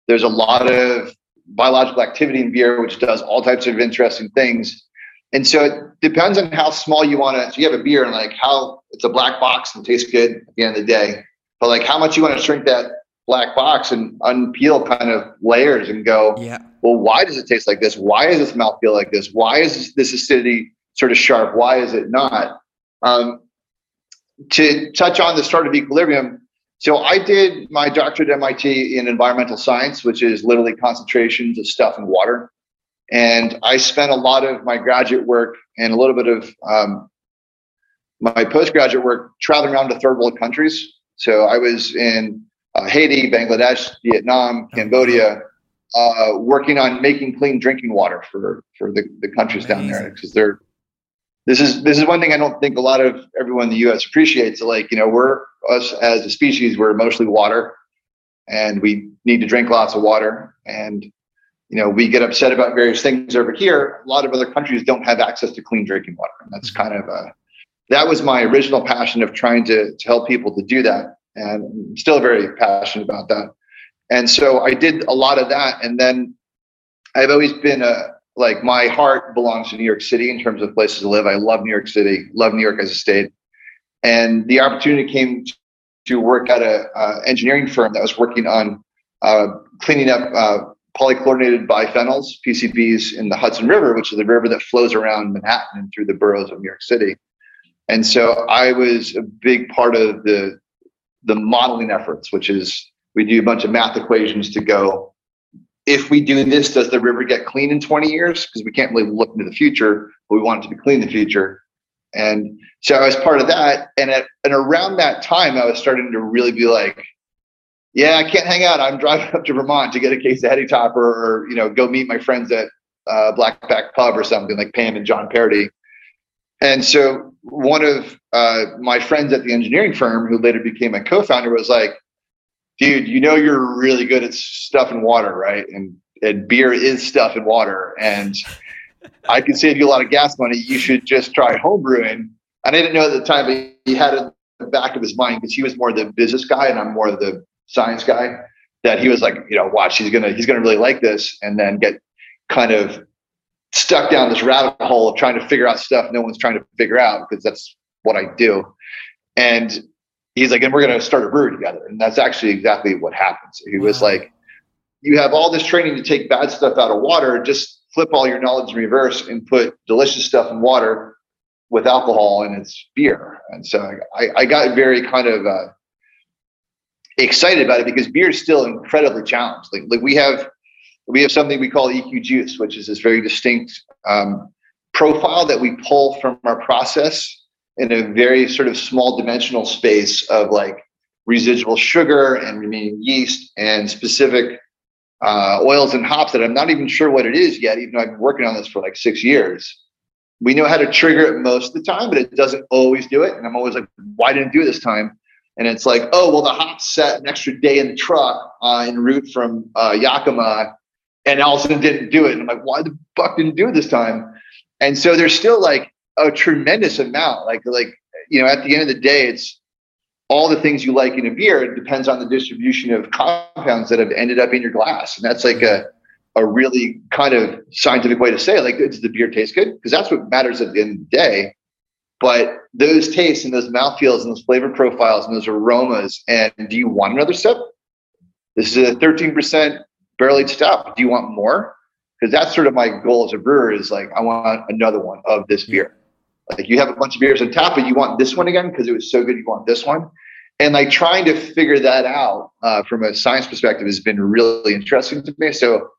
S2: There's a lot of biological activity in beer, which does all types of interesting things. And so it depends on how small you want to. So you have a beer and like how it's a black box and tastes good at the end of the day, but like how much you want to shrink that black box and unpeel kind of layers and go,
S1: yeah
S2: well, why does it taste like this? Why does this mouth feel like this? Why is this acidity sort of sharp? Why is it not? Um, to touch on the start of equilibrium, so I did my doctorate at MIT in environmental science, which is literally concentrations of stuff in water. And I spent a lot of my graduate work and a little bit of um, my postgraduate work traveling around to third world countries. So I was in uh, Haiti, Bangladesh, Vietnam, Cambodia, uh, working on making clean drinking water for for the, the countries Amazing. down there because they're this is this is one thing I don't think a lot of everyone in the U.S. appreciates. Like you know, we're us as a species, we're mostly water, and we need to drink lots of water. And you know, we get upset about various things over here. A lot of other countries don't have access to clean drinking water. And that's kind of a, that was my original passion of trying to, to help people to do that. And I'm still very passionate about that. And so I did a lot of that. And then I've always been a, like my heart belongs to New York City in terms of places to live. I love New York City, love New York as a state. And the opportunity came to work at a engineering firm that was working on uh, cleaning up uh, polychlorinated biphenyls, PCBs, in the Hudson River, which is the river that flows around Manhattan and through the boroughs of New York City. And so I was a big part of the the modeling efforts, which is we do a bunch of math equations to go. If we do this, does the river get clean in 20 years? Because we can't really look into the future, but we want it to be clean in the future. And so I was part of that. And at and around that time, I was starting to really be like, yeah, I can't hang out. I'm driving (laughs) up to Vermont to get a case of Heady Topper or, you know, go meet my friends at uh, Blackback Pub or something like Pam and John Parody. And so one of uh, my friends at the engineering firm, who later became my co-founder, was like, dude, you know, you're really good at stuff and water, right? And, and beer is stuff and water. And (laughs) I can save you a lot of gas money. You should just try homebrewing. And I didn't know at the time, but he had it in the back of his mind because he was more the business guy and I'm more the science guy that he was like, you know, watch, he's gonna he's gonna really like this, and then get kind of stuck down this rabbit hole of trying to figure out stuff no one's trying to figure out because that's what I do. And he's like, and we're gonna start a brewery together. And that's actually exactly what happens. He was like, you have all this training to take bad stuff out of water, just flip all your knowledge in reverse and put delicious stuff in water with alcohol and it's beer. And so I, I got very kind of uh, excited about it because beer is still incredibly challenged. Like, like we have we have something we call EQ juice, which is this very distinct um, profile that we pull from our process in a very sort of small dimensional space of like residual sugar and remaining yeast and specific uh, oils and hops that I'm not even sure what it is yet, even though I've been working on this for like six years. We know how to trigger it most of the time, but it doesn't always do it. And I'm always like, why didn't it do it this time? and it's like, oh, well, the hops sat an extra day in the truck uh, en route from uh, Yakima, and all of a sudden didn't do it. And I'm like, why the fuck didn't do it this time? And so there's still like a tremendous amount. Like, like you know, at the end of the day, it's all the things you like in a beer. It depends on the distribution of compounds that have ended up in your glass, and that's like a a really kind of scientific way to say it. Like, does the beer taste good? Because that's what matters at the end of the day. But those tastes and those mouthfeels and those flavor profiles and those aromas, and do you want another sip? This is a 13% barrel aged. Do you want more? Because that's sort of my goal as a brewer is like, I want another one of this beer. Like you have a bunch of beers on tap, but you want this one again because it was so good. You want this one. And like trying to figure that out uh, from a science perspective has been really interesting to me. So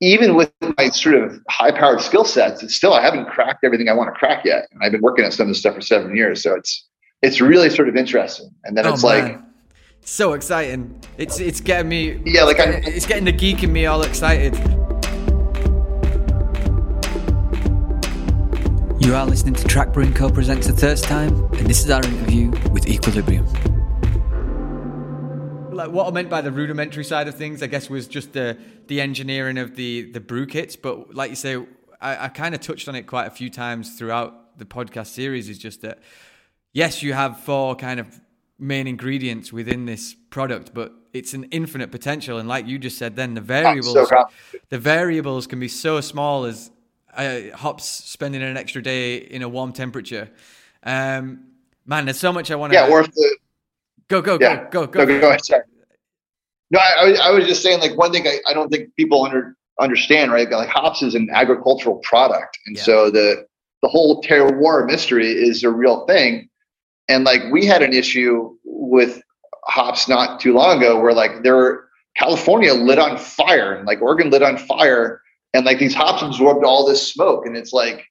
S2: even with my sort of high powered skill sets, it's still I haven't cracked everything I want to crack yet. And I've been working on some of this stuff for seven years. So it's it's really sort of interesting. And then oh, it's man. like
S1: so exciting. It's it's getting me
S2: Yeah, like
S1: getting, it's getting the geek in me all excited. You are listening to Track Brewing Co. presents the Thirst Time, and this is our interview with Equilibrium like what I meant by the rudimentary side of things, I guess, was just the the engineering of the the brew kits. But like you say, I, I kind of touched on it quite a few times throughout the podcast series. Is just that yes, you have four kind of main ingredients within this product, but it's an infinite potential. And like you just said, then the variables so the variables can be so small as uh, hops spending an extra day in a warm temperature. Um, man, there's so much I want to.
S2: Yeah, or if the
S1: Go, go, yeah. go, go, go.
S2: go, go ahead. Sorry. No, I, I, was just saying, like, one thing I, I don't think people under, understand, right? Like, hops is an agricultural product. And yeah. so the, the whole terroir mystery is a real thing. And like, we had an issue with hops not too long ago where, like, there California lit on fire and like Oregon lit on fire. And like, these hops absorbed all this smoke. And it's like,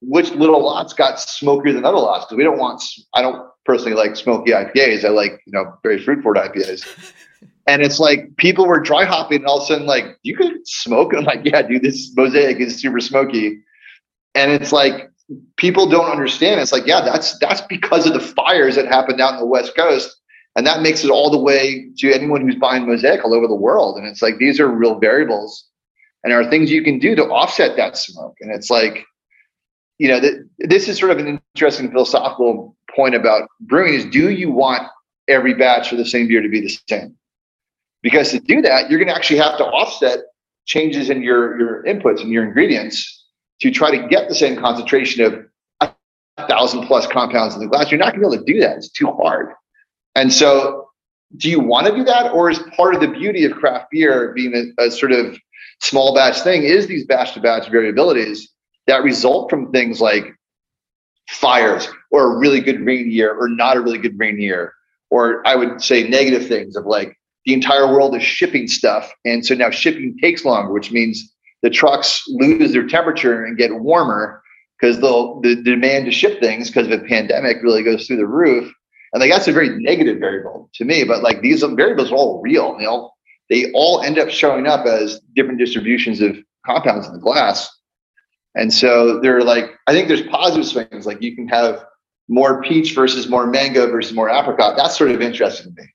S2: which little lots got smokier than other lots? Because we don't want, I don't personally like smoky IPAs. I like, you know, very fruit forward IPAs. (laughs) and it's like people were dry hopping and all of a sudden like, you could smoke? And I'm (laughs) like, yeah, dude, this mosaic is super smoky. And it's like people don't understand. It's like, yeah, that's that's because of the fires that happened out in the West Coast. And that makes it all the way to anyone who's buying mosaic all over the world. And it's like these are real variables. And there are things you can do to offset that smoke. And it's like, you know, th- this is sort of an interesting philosophical point about brewing is do you want every batch of the same beer to be the same? Because to do that, you're going to actually have to offset changes in your, your inputs and your ingredients to try to get the same concentration of a thousand plus compounds in the glass. You're not going to be able to do that. It's too hard. And so, do you want to do that? Or is part of the beauty of craft beer being a, a sort of small batch thing is these batch to batch variabilities that result from things like fires or a really good rain year or not a really good rain year. Or i would say negative things of like the entire world is shipping stuff. And so now shipping takes longer which means the trucks lose their temperature and get warmer because the, the demand to ship things because of a pandemic really goes through the roof. And like that's a very negative variable to me but like these variables are all real. They all they all end up showing up as different distributions of compounds in the glass and so they're like, I think there's positive swings. Like you can have more peach versus more mango versus more apricot. That's sort of interesting to me.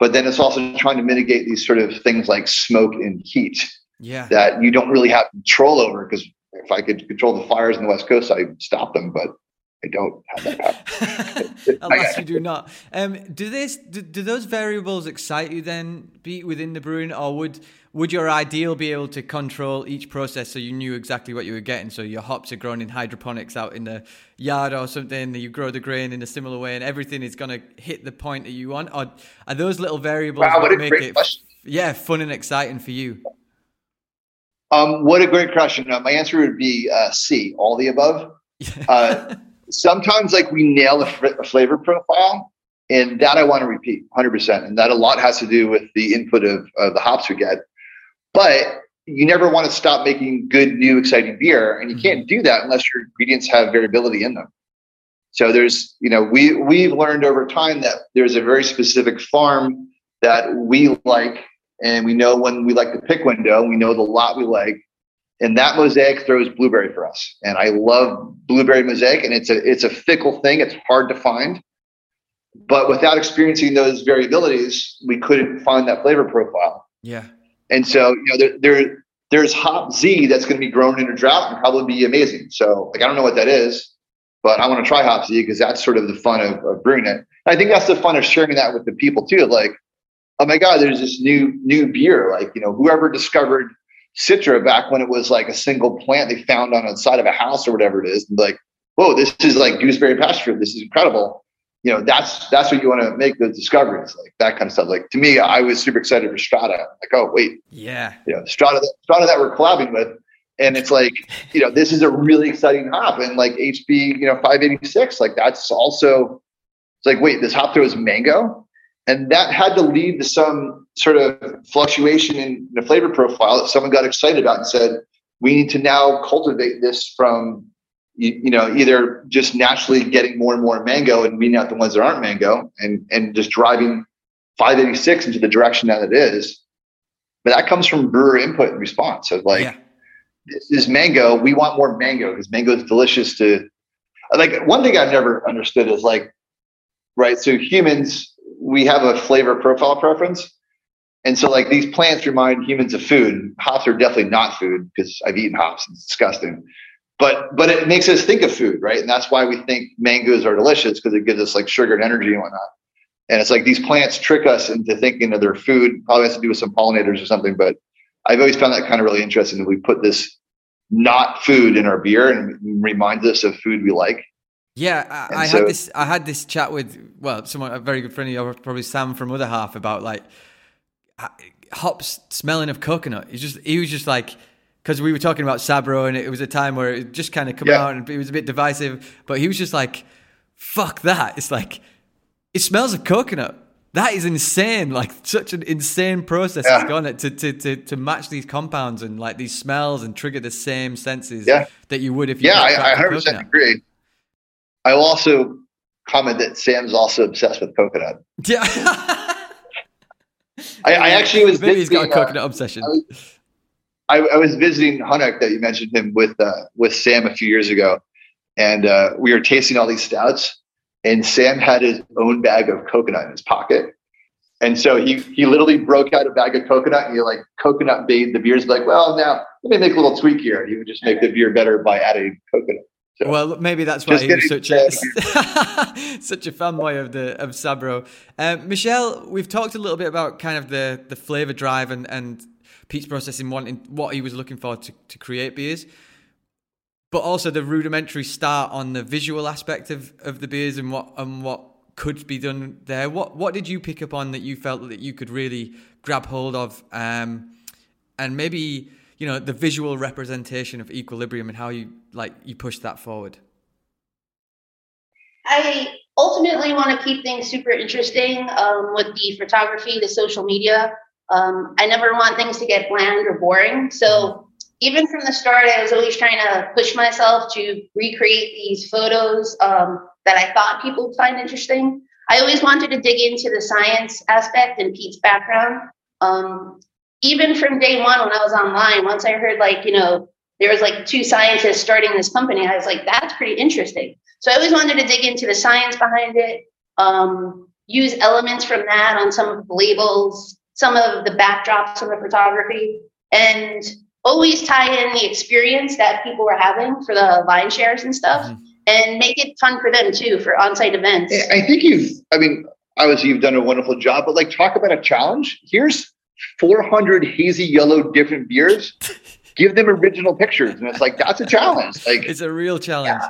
S2: But then it's also trying to mitigate these sort of things like smoke and heat.
S1: Yeah.
S2: That you don't really have control over because if I could control the fires in the West Coast, I'd stop them. But I don't have that
S1: power. Unless (laughs) you do not. Um, do this? Do, do, those variables excite you then, be within the brewing, or would would your ideal be able to control each process so you knew exactly what you were getting? So your hops are grown in hydroponics out in the yard or something, you grow the grain in a similar way, and everything is going to hit the point that you want? Or are those little variables
S2: wow,
S1: that make it
S2: question.
S1: yeah fun and exciting for you?
S2: Um, what a great question. Uh, my answer would be uh, C, all the above. (laughs) Uh, sometimes, like we nail a, fr- a flavor profile, and that I want to repeat 100%. And that a lot has to do with the input of, of the hops we get. But you never want to stop making good, new, exciting beer, and you mm-hmm. can't do that unless your ingredients have variability in them. So there's, you know, we we've learned over time that there's a very specific farm that we like, and we know when we like the pick window, we know the lot we like, and that mosaic throws blueberry for us. And I love blueberry mosaic, and it's a it's a fickle thing. It's hard to find, but without experiencing those variabilities, we couldn't find that flavor profile.
S1: Yeah.
S2: And so, you know, there, there there's hop Z that's going to be grown in a drought and probably be amazing. So, like, I don't know what that is, but I want to try hop Z because that's sort of the fun of, of brewing it. And I think that's the fun of sharing that with the people too. Like, oh my God, there's this new new beer. Like, you know, whoever discovered Citra back when it was like a single plant they found on the side of a house or whatever it is, and like, whoa, this is like gooseberry pasture. This is incredible. You know that's that's what you want to make the discoveries like that kind of stuff. Like to me i was super excited for strata. Like oh wait.
S1: Yeah.
S2: You know strata strata that we're collabing with and it's like you know this is a really exciting hop and like hb you know 586 like that's also it's like wait this hop throws mango? And that had to lead to some sort of fluctuation in the flavor profile that someone got excited about and said we need to now cultivate this from you, you, know, either just naturally getting more and more mango and weeding out the ones that aren't mango and, and just driving 586 into the direction that it is. But that comes from brewer input and response of like, yeah. this is mango. We want more mango because mango is delicious to like one thing I've never understood is like, right. So humans, we have a flavor profile preference. And so like these plants remind humans of food. Hops are definitely not food because I've eaten hops. It's disgusting but but it makes us think of food, right? And that's why we think mangoes are delicious because it gives us like sugar and energy and whatnot. And it's like these plants trick us into thinking of their food. Probably has to do with some pollinators or something. But I've always found that kind of really interesting that we put this not food in our beer and reminds us of food we like.
S1: Yeah, I, I so, had this. I had this chat with well, someone a very good friend of yours, probably Sam from Other Half, about like hops smelling of coconut. He just he was just like because we were talking about Sabro and it was a time where it just kind of come yeah. out and it was a bit divisive. But he was just like, "Fuck that!" It's like it smells of coconut. That is insane. Like such an insane process yeah. has gone to, to to to match these compounds and like these smells and trigger the same senses
S2: yeah.
S1: that you would if you
S2: yeah. I, I 100 agree. I will also comment that Sam's also obsessed with coconut.
S1: Yeah. (laughs)
S2: I, I, actually was.
S1: Maybe he's got a coconut uh, obsession. I was,
S2: I, I was visiting Henok that you mentioned him with uh, with Sam a few years ago, and uh, we were tasting all these stouts, and Sam had his own bag of coconut in his pocket. And so he he literally broke out a bag of coconut and he like coconut made the beers. Like, well, now let me make a little tweak here. He would just make the beer better by adding coconut.
S1: So, well, maybe that's why he was such a (laughs) such a fanboy of the of Sabro. Um, Michelle, we've talked a little bit about kind of the the flavor drive and and Pete's processing wanting what he was looking for to to create beers, but also the rudimentary start on the visual aspect of of the beers and what and what could be done there. What what did you pick up on that you felt that you could really grab hold of, um, and maybe you know the visual representation of equilibrium and how you like you push that forward?
S3: I ultimately want to keep things super interesting um, with the photography the social media. Um, i never want things to get bland or boring. So even from the start i was always trying to push myself to recreate these photos um, that i thought people would find interesting. I always wanted to dig into the science aspect and pete's background. Um, even from day one when I was online, once I heard like, you know, there was like two scientists starting this company, I was like, that's pretty interesting. So I always wanted to dig into the science behind it, um, use elements from that on some of the labels, some of the backdrops of the photography, and always tie in the experience that people were having for the line shares and stuff. Mm-hmm. And make it fun for them too for on-site events.
S2: I think you've, I mean, obviously you've done a wonderful job, but like talk about a challenge. Here's 400 hazy yellow different beers. (laughs) Give them original pictures. And it's like, that's a challenge. Like
S1: It's a real challenge.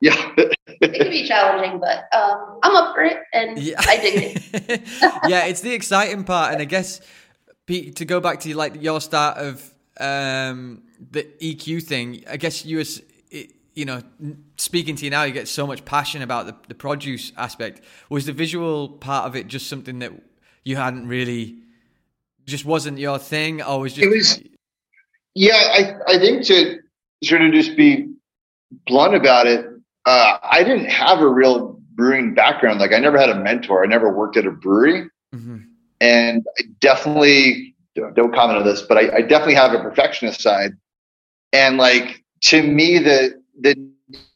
S2: Yeah.
S3: yeah. (laughs) it can be challenging, but um, I'm up for it and yeah. I dig it. (laughs)
S1: yeah, it's the exciting part. And I guess, Pete, to go back to like your start of um, the EQ thing, I guess you was you know, speaking to you now, you get so much passion about the, the produce aspect. Was the visual part of it just something that you hadn't really just wasn't your thing or was just
S2: it was yeah i i think to sort of just be blunt about it uh, i didn't have a real brewing background. Like i never had a mentor. I never worked at a brewery. Mm-hmm. and i definitely don't comment on this but I, I definitely have a perfectionist side. And like to me the the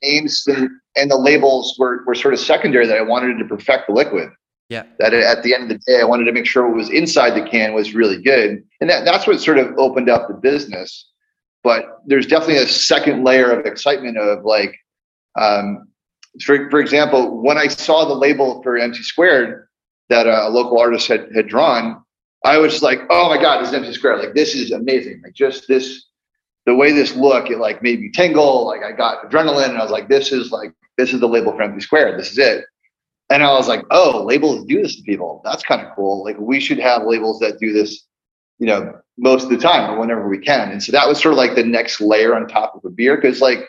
S2: names and, and the labels were, were sort of secondary that i wanted to perfect the liquid
S1: yeah.
S2: That at the end of the day, I wanted to make sure what was inside the can was really good. And that, that's what sort of opened up the business. But there's definitely a second layer of excitement of like, um, for, for example, when I saw the label for MC Squared that a local artist had, had drawn, I was like, oh my God, this is MC Squared. Like, this is amazing. Like, just this, the way this look, it like made me tingle. Like, I got adrenaline and I was like, this is like, this is the label for MC Squared. This is it. And I was like, oh, labels do this to people. That's kind of cool. Like we should have labels that do this, you know, most of the time or whenever we can. And so that was sort of like the next layer on top of a beer. Cause like,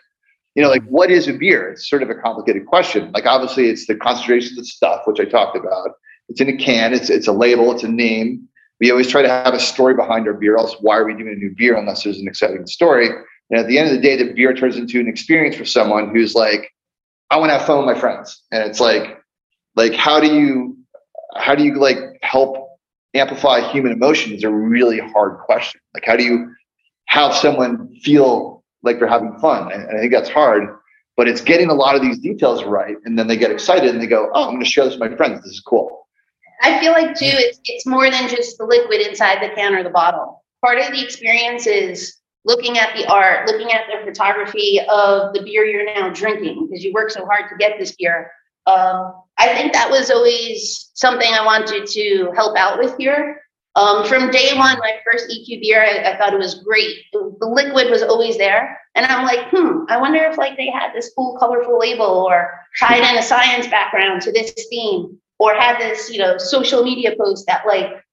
S2: you know, like mm-hmm. what is a beer? It's sort of a complicated question. Like obviously it's the concentration of stuff, which I talked about. It's in a can, it's it's a label, it's a name. We always try to have a story behind our beer, else why are we doing a new beer unless there's an exciting story? And at the end of the day, the beer turns into an experience for someone who's like, I want to have fun with my friends. And it's like, like how do you how do you like help amplify human emotion is a really hard question. Like how do you have someone feel like they're having fun? And, i think that's hard but it's getting a lot of these details right and then they get excited and they go oh i'm going to share this with my friends. This is cool.
S3: I feel like too it's, it's more than just the liquid inside the can or the bottle. Part of the experience is looking at the art looking at the photography of the beer you're now drinking because you work so hard to get this beer um, I think that was always something I wanted to help out with here. Um, from day one, my first EQ beer, I, I, thought it was great. The liquid was always there, and I'm like, hmm, I wonder if like they had this cool, colorful label, or tied in a science background to this theme, or had this, you know, social media post that like,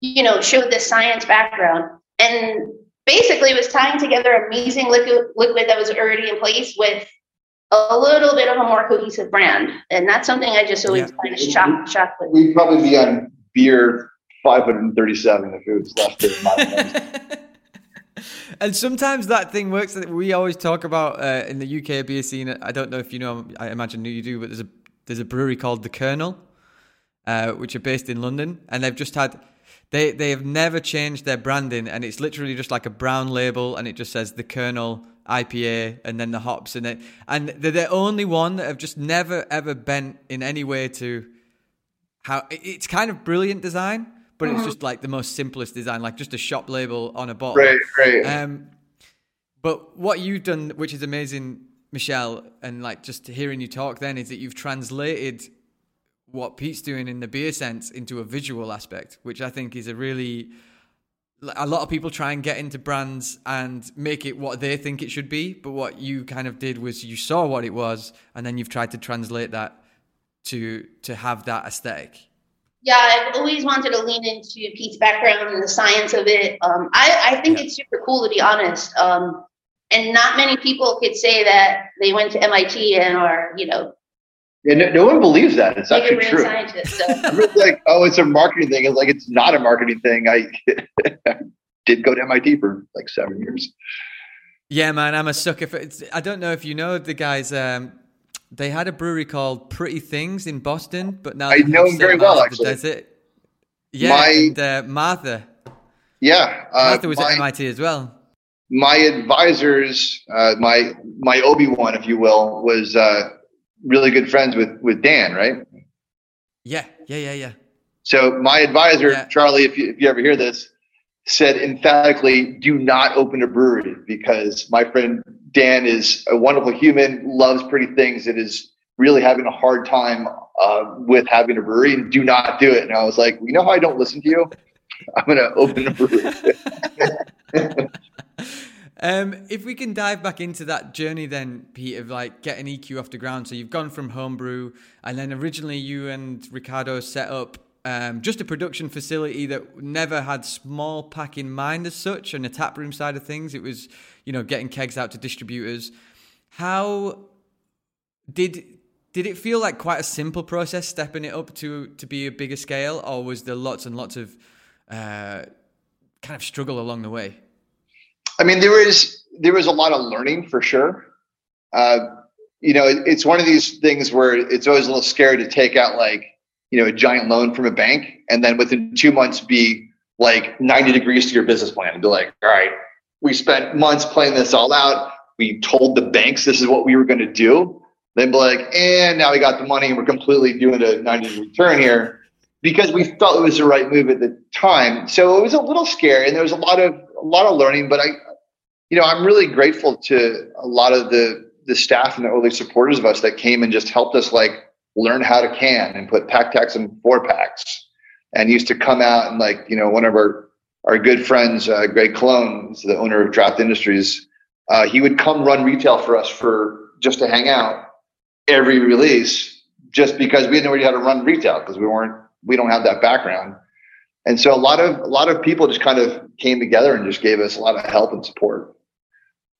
S3: you know, showed this science background. And basically, was tying together amazing liquid, liquid that was already in place with a little bit of a more cohesive brand. And that's something I just always yeah. kind of shocked, shocked with.
S2: We'd probably be on beer 537 if it was left in my (laughs)
S1: And sometimes that thing works that we always talk about uh, in the UK beer scene. I don't know if you know, I imagine you do, but there's a there's a brewery called The Kernel, uh, which are based in London, and they've just had they they have never changed their branding, and it's literally just like a brown label, and it just says The Kernel IPA and then the hops in it. And they're the only one that have just never ever bent in any way to how it's kind of brilliant design, but mm-hmm. it's just like the most simplest design, like just a shop label on a bottle.
S2: Right, right. Um,
S1: but what you've done, which is amazing, Michelle, and like just hearing you talk, then is that you've translated what Pete's doing in the beer sense into a visual aspect, which I think is a really a lot of people try and get into brands and make it what they think it should be, but what you kind of did was you saw what it was and then you've tried to translate that to to have that aesthetic.
S3: Yeah, I've always wanted to lean into Pete's background and the science of it. Um, I, I think yeah. it's super cool to be honest. Um, and not many people could say that they went to MIT and are, you know,
S2: yeah, no, no one believes that. It's actually true. So. (laughs) like, oh, it's a marketing thing. It's like it's not a marketing thing. I (laughs) did go to MIT for like seven years.
S1: Yeah, man, I'm a sucker for. It's, I don't know if you know the guys. Um, they had a brewery called Pretty Things in Boston, but now
S2: I know them very well. Actually,
S1: that's it. Yeah, my, and, uh, Martha.
S2: Yeah,
S1: uh, Martha was my, at MIT as well.
S2: My advisors, uh, my my Obi Wan, if you will, was uh, really good friends with with Dan, right?
S1: Yeah, yeah, yeah, yeah.
S2: So my advisor, yeah. Charlie, if you, if you ever hear this, said emphatically, do not open a brewery because my friend Dan is a wonderful human, loves pretty things, and is really having a hard time uh, with having a brewery. And do not do it. And I was like, you know how I don't listen to you? I'm going to open a brewery. (laughs) (laughs)
S1: Um, if we can dive back into that journey, then Pete, of like getting EQ off the ground. So you've gone from homebrew, and then originally you and Ricardo set up um, just a production facility that never had small pack in mind as such, and the taproom side of things. It was, you know, getting kegs out to distributors. How did did it feel like quite a simple process stepping it up to to be a bigger scale, or was there lots and lots of uh, kind of struggle along the way?
S2: I mean, there was there was a lot of learning for sure. Uh, you know, it, it's one of these things where it's always a little scary to take out like you know a giant loan from a bank and then within two months be like 90 degrees to your business plan and be like, all right, we spent months playing this all out. We told the banks this is what we were going to do. Then be like, and now we got the money and we're completely doing a 90 degree turn here because we felt it was the right move at the time. So it was a little scary and there was a lot of a lot of learning, but I you know, I'm really grateful to a lot of the the staff and the early supporters of us that came and just helped us like learn how to can and put PakTechs in four packs and used to come out and like, you know, one of our our good friends, uh, Greg Cologne, the owner of Draft Industries, uh, he would come run retail for us for just to hang out every release, just because we didn't know how to run retail because we weren't we don't have that background. And so a lot of a lot of people just kind of came together and just gave us a lot of help and support.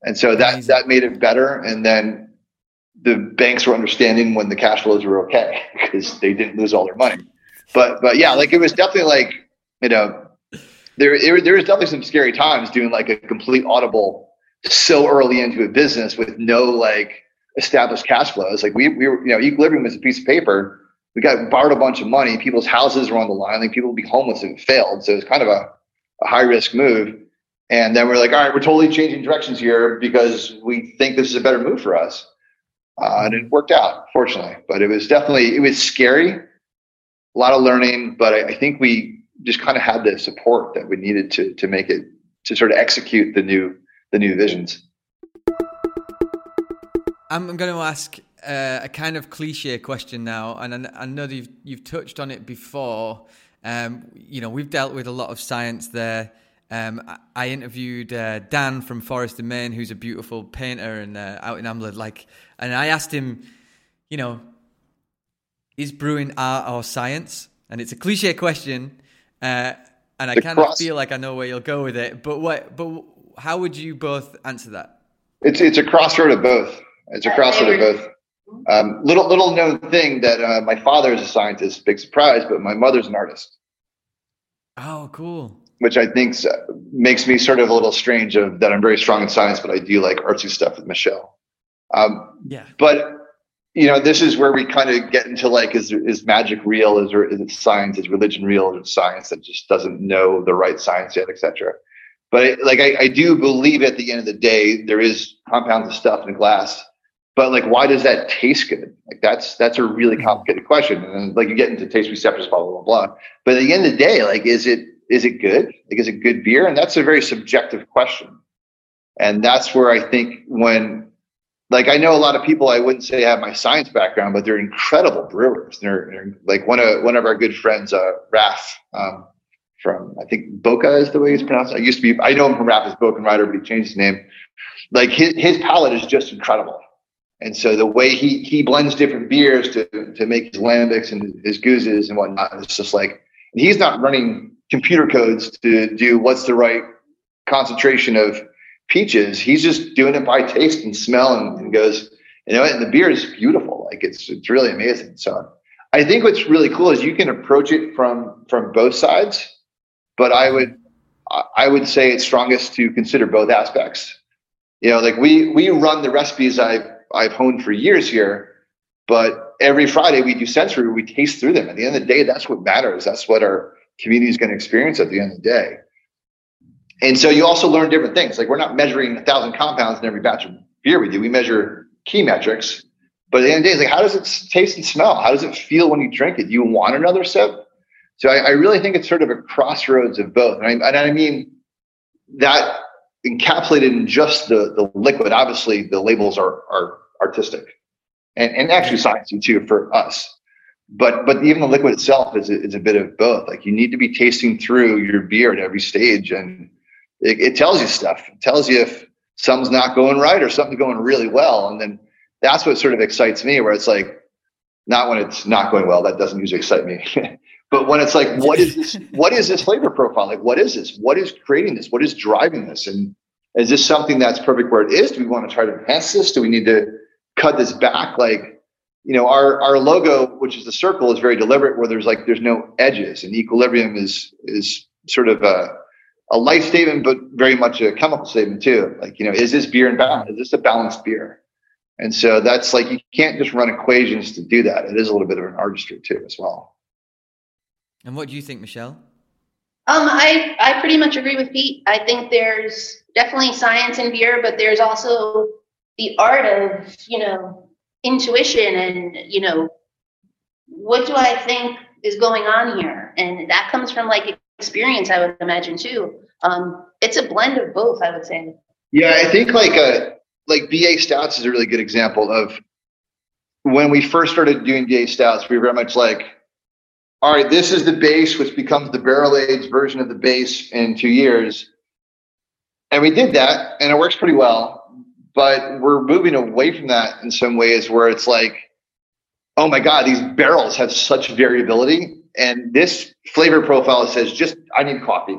S2: And so that Amazing. that made it better. And then the banks were understanding when the cash flows were okay (laughs) because they didn't lose all their money. But but yeah, like it was definitely like you know there there, there was definitely some scary times doing like a complete audible so early into a business with no like established cash flows. Like we we were you know Equilibrium was a piece of paper. We got borrowed a bunch of money. People's houses were on the line. Like people would be homeless if it failed. So it was kind of a, a high risk move. And then we're like, all right, we're totally changing directions here because we think this is a better move for us. Uh, and it worked out, fortunately. But it was definitely it was scary, a lot of learning. But I, I think we just kind of had the support that we needed to to make it to sort of execute the new the new visions.
S1: I'm going to ask uh, a kind of cliche question now, and I, I know you've you've touched on it before. Um, you know, we've dealt with a lot of science there. Um, I interviewed uh, Dan from Forest and Main, who's a beautiful painter and uh, out in Ambler. Like, and I asked him, you know, is brewing art or science? And it's a cliche question, uh, and I kind of feel like I know where you'll go with it. But what? But how would you both answer that?
S2: It's it's a crossroad of both. It's a crossroad of both. Um, little little known thing that uh, my father is a scientist. Big surprise, but my mother's an artist.
S1: Oh, cool
S2: which I think makes me sort of a little strange of that I'm very strong in science, but I do like artsy stuff with Michelle. Um,
S1: yeah.
S2: But you know, this is where we kind of get into like, is is magic real? Is, is it science? Is religion real? Is science that just doesn't know the right science yet, etc. But like, I, I do believe at the end of the day, there is compounds of stuff in glass but like why does that taste good like that's that's a really mm-hmm. complicated question and like you get into taste receptors blah blah blah blah but at the end of the day like is it is it good? Like is it good beer? And that's a very subjective question. And that's where i think when like i know a lot of people i wouldn't say have my science background but they're incredible brewers. They're, they're like one of one of our good friends uh raf um, from i think boca is the way he's pronounced. I used to be i know him from raf as boca rider but he changed his name. Like his, his palate is just incredible. And so the way he he blends different beers to to make his lambics and his goses and whatnot, it's just like he's not running computer codes to do what's the right concentration of peaches. He's just doing it by taste and smell and, and goes, you know, and the beer is beautiful. Like it's it's really amazing. So I think what's really cool is you can approach it from from both sides, but I would I would say it's strongest to consider both aspects. You know, like we we run the recipes I've I've honed for years here. But every Friday we do sensory, we taste through them. At the end of the day, that's what matters. That's what our community is going to experience at the end of the day. And so you also learn different things. Like we're not measuring a thousand compounds in every batch of beer we do. We measure key metrics. But at the end of the day, it's like how does it taste and smell? How does it feel when you drink it? Do you want another sip? So I, I really think it's sort of a crossroads of both. And I, and I mean that encapsulated in just the, the liquid. Obviously, the labels are, are artistic and, and actually sciencey too for us. But but even the liquid itself is a, is a bit of both. Like you need to be tasting through your beer at every stage, and it, it tells you stuff. It tells you if something's not going right or something's going really well, and then that's what sort of excites me. Where it's like not when it's not going well. That doesn't usually excite me. (laughs) but when it's like, what is this? What is this flavor profile? Like, what is this? What is creating this? What is driving this? And is this something that's perfect where it is? Do we want to try to enhance this? Do we need to cut this back like you know our our logo which is the circle is very deliberate where there's like there's no edges and equilibrium is is sort of a a life statement but very much a chemical statement too. Like you know is this beer in balance? Is this a balanced beer? And so that's like you can't just run equations to do that. It is a little bit of an artistry too as well.
S1: And what do you think michelle?
S3: Um, I, I pretty much agree with Pete. I think there's definitely science in beer, but there's also the art of you know intuition and you know what do i think is going on here? And that comes from like experience i would imagine too. Um, it's a blend of both i would say.
S2: Yeah i think like a uh, like ba stouts is a really good example of when we first started doing ba stouts we were very much like all right this is the base which becomes the barrel aged version of the base in two years. And we did that and it works pretty well but we're moving away from that in some ways where it's like, oh my God, these barrels have such variability. And this flavor profile says just, I need coffee.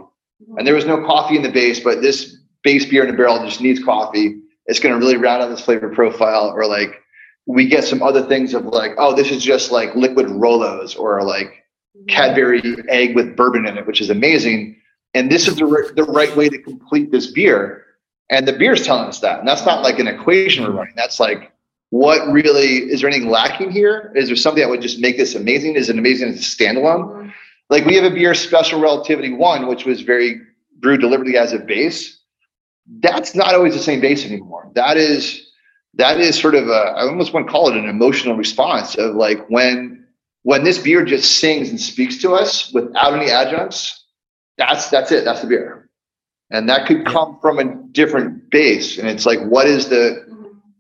S2: And there was no coffee in the base, but this base beer in a barrel just needs coffee. It's going to really round out this flavor profile. Or like, we get some other things of like, oh, this is just like liquid Rolos or like Cadbury egg with bourbon in it, which is amazing. And this is the, the right way to complete this beer. And the beer's telling us that. And that's not like an equation we're running. That's like, what really is there anything lacking here? Is there something that would just make this amazing? Is it amazing as a standalone? Like we have a beer special relativity one, which was very brewed deliberately as a base. That's not always the same base anymore. That is that is sort of a I almost want to call it an emotional response of like when when this beer just sings and speaks to us without any adjuncts, that's that's it. That's the beer and that could come from a different base. And it's like what is the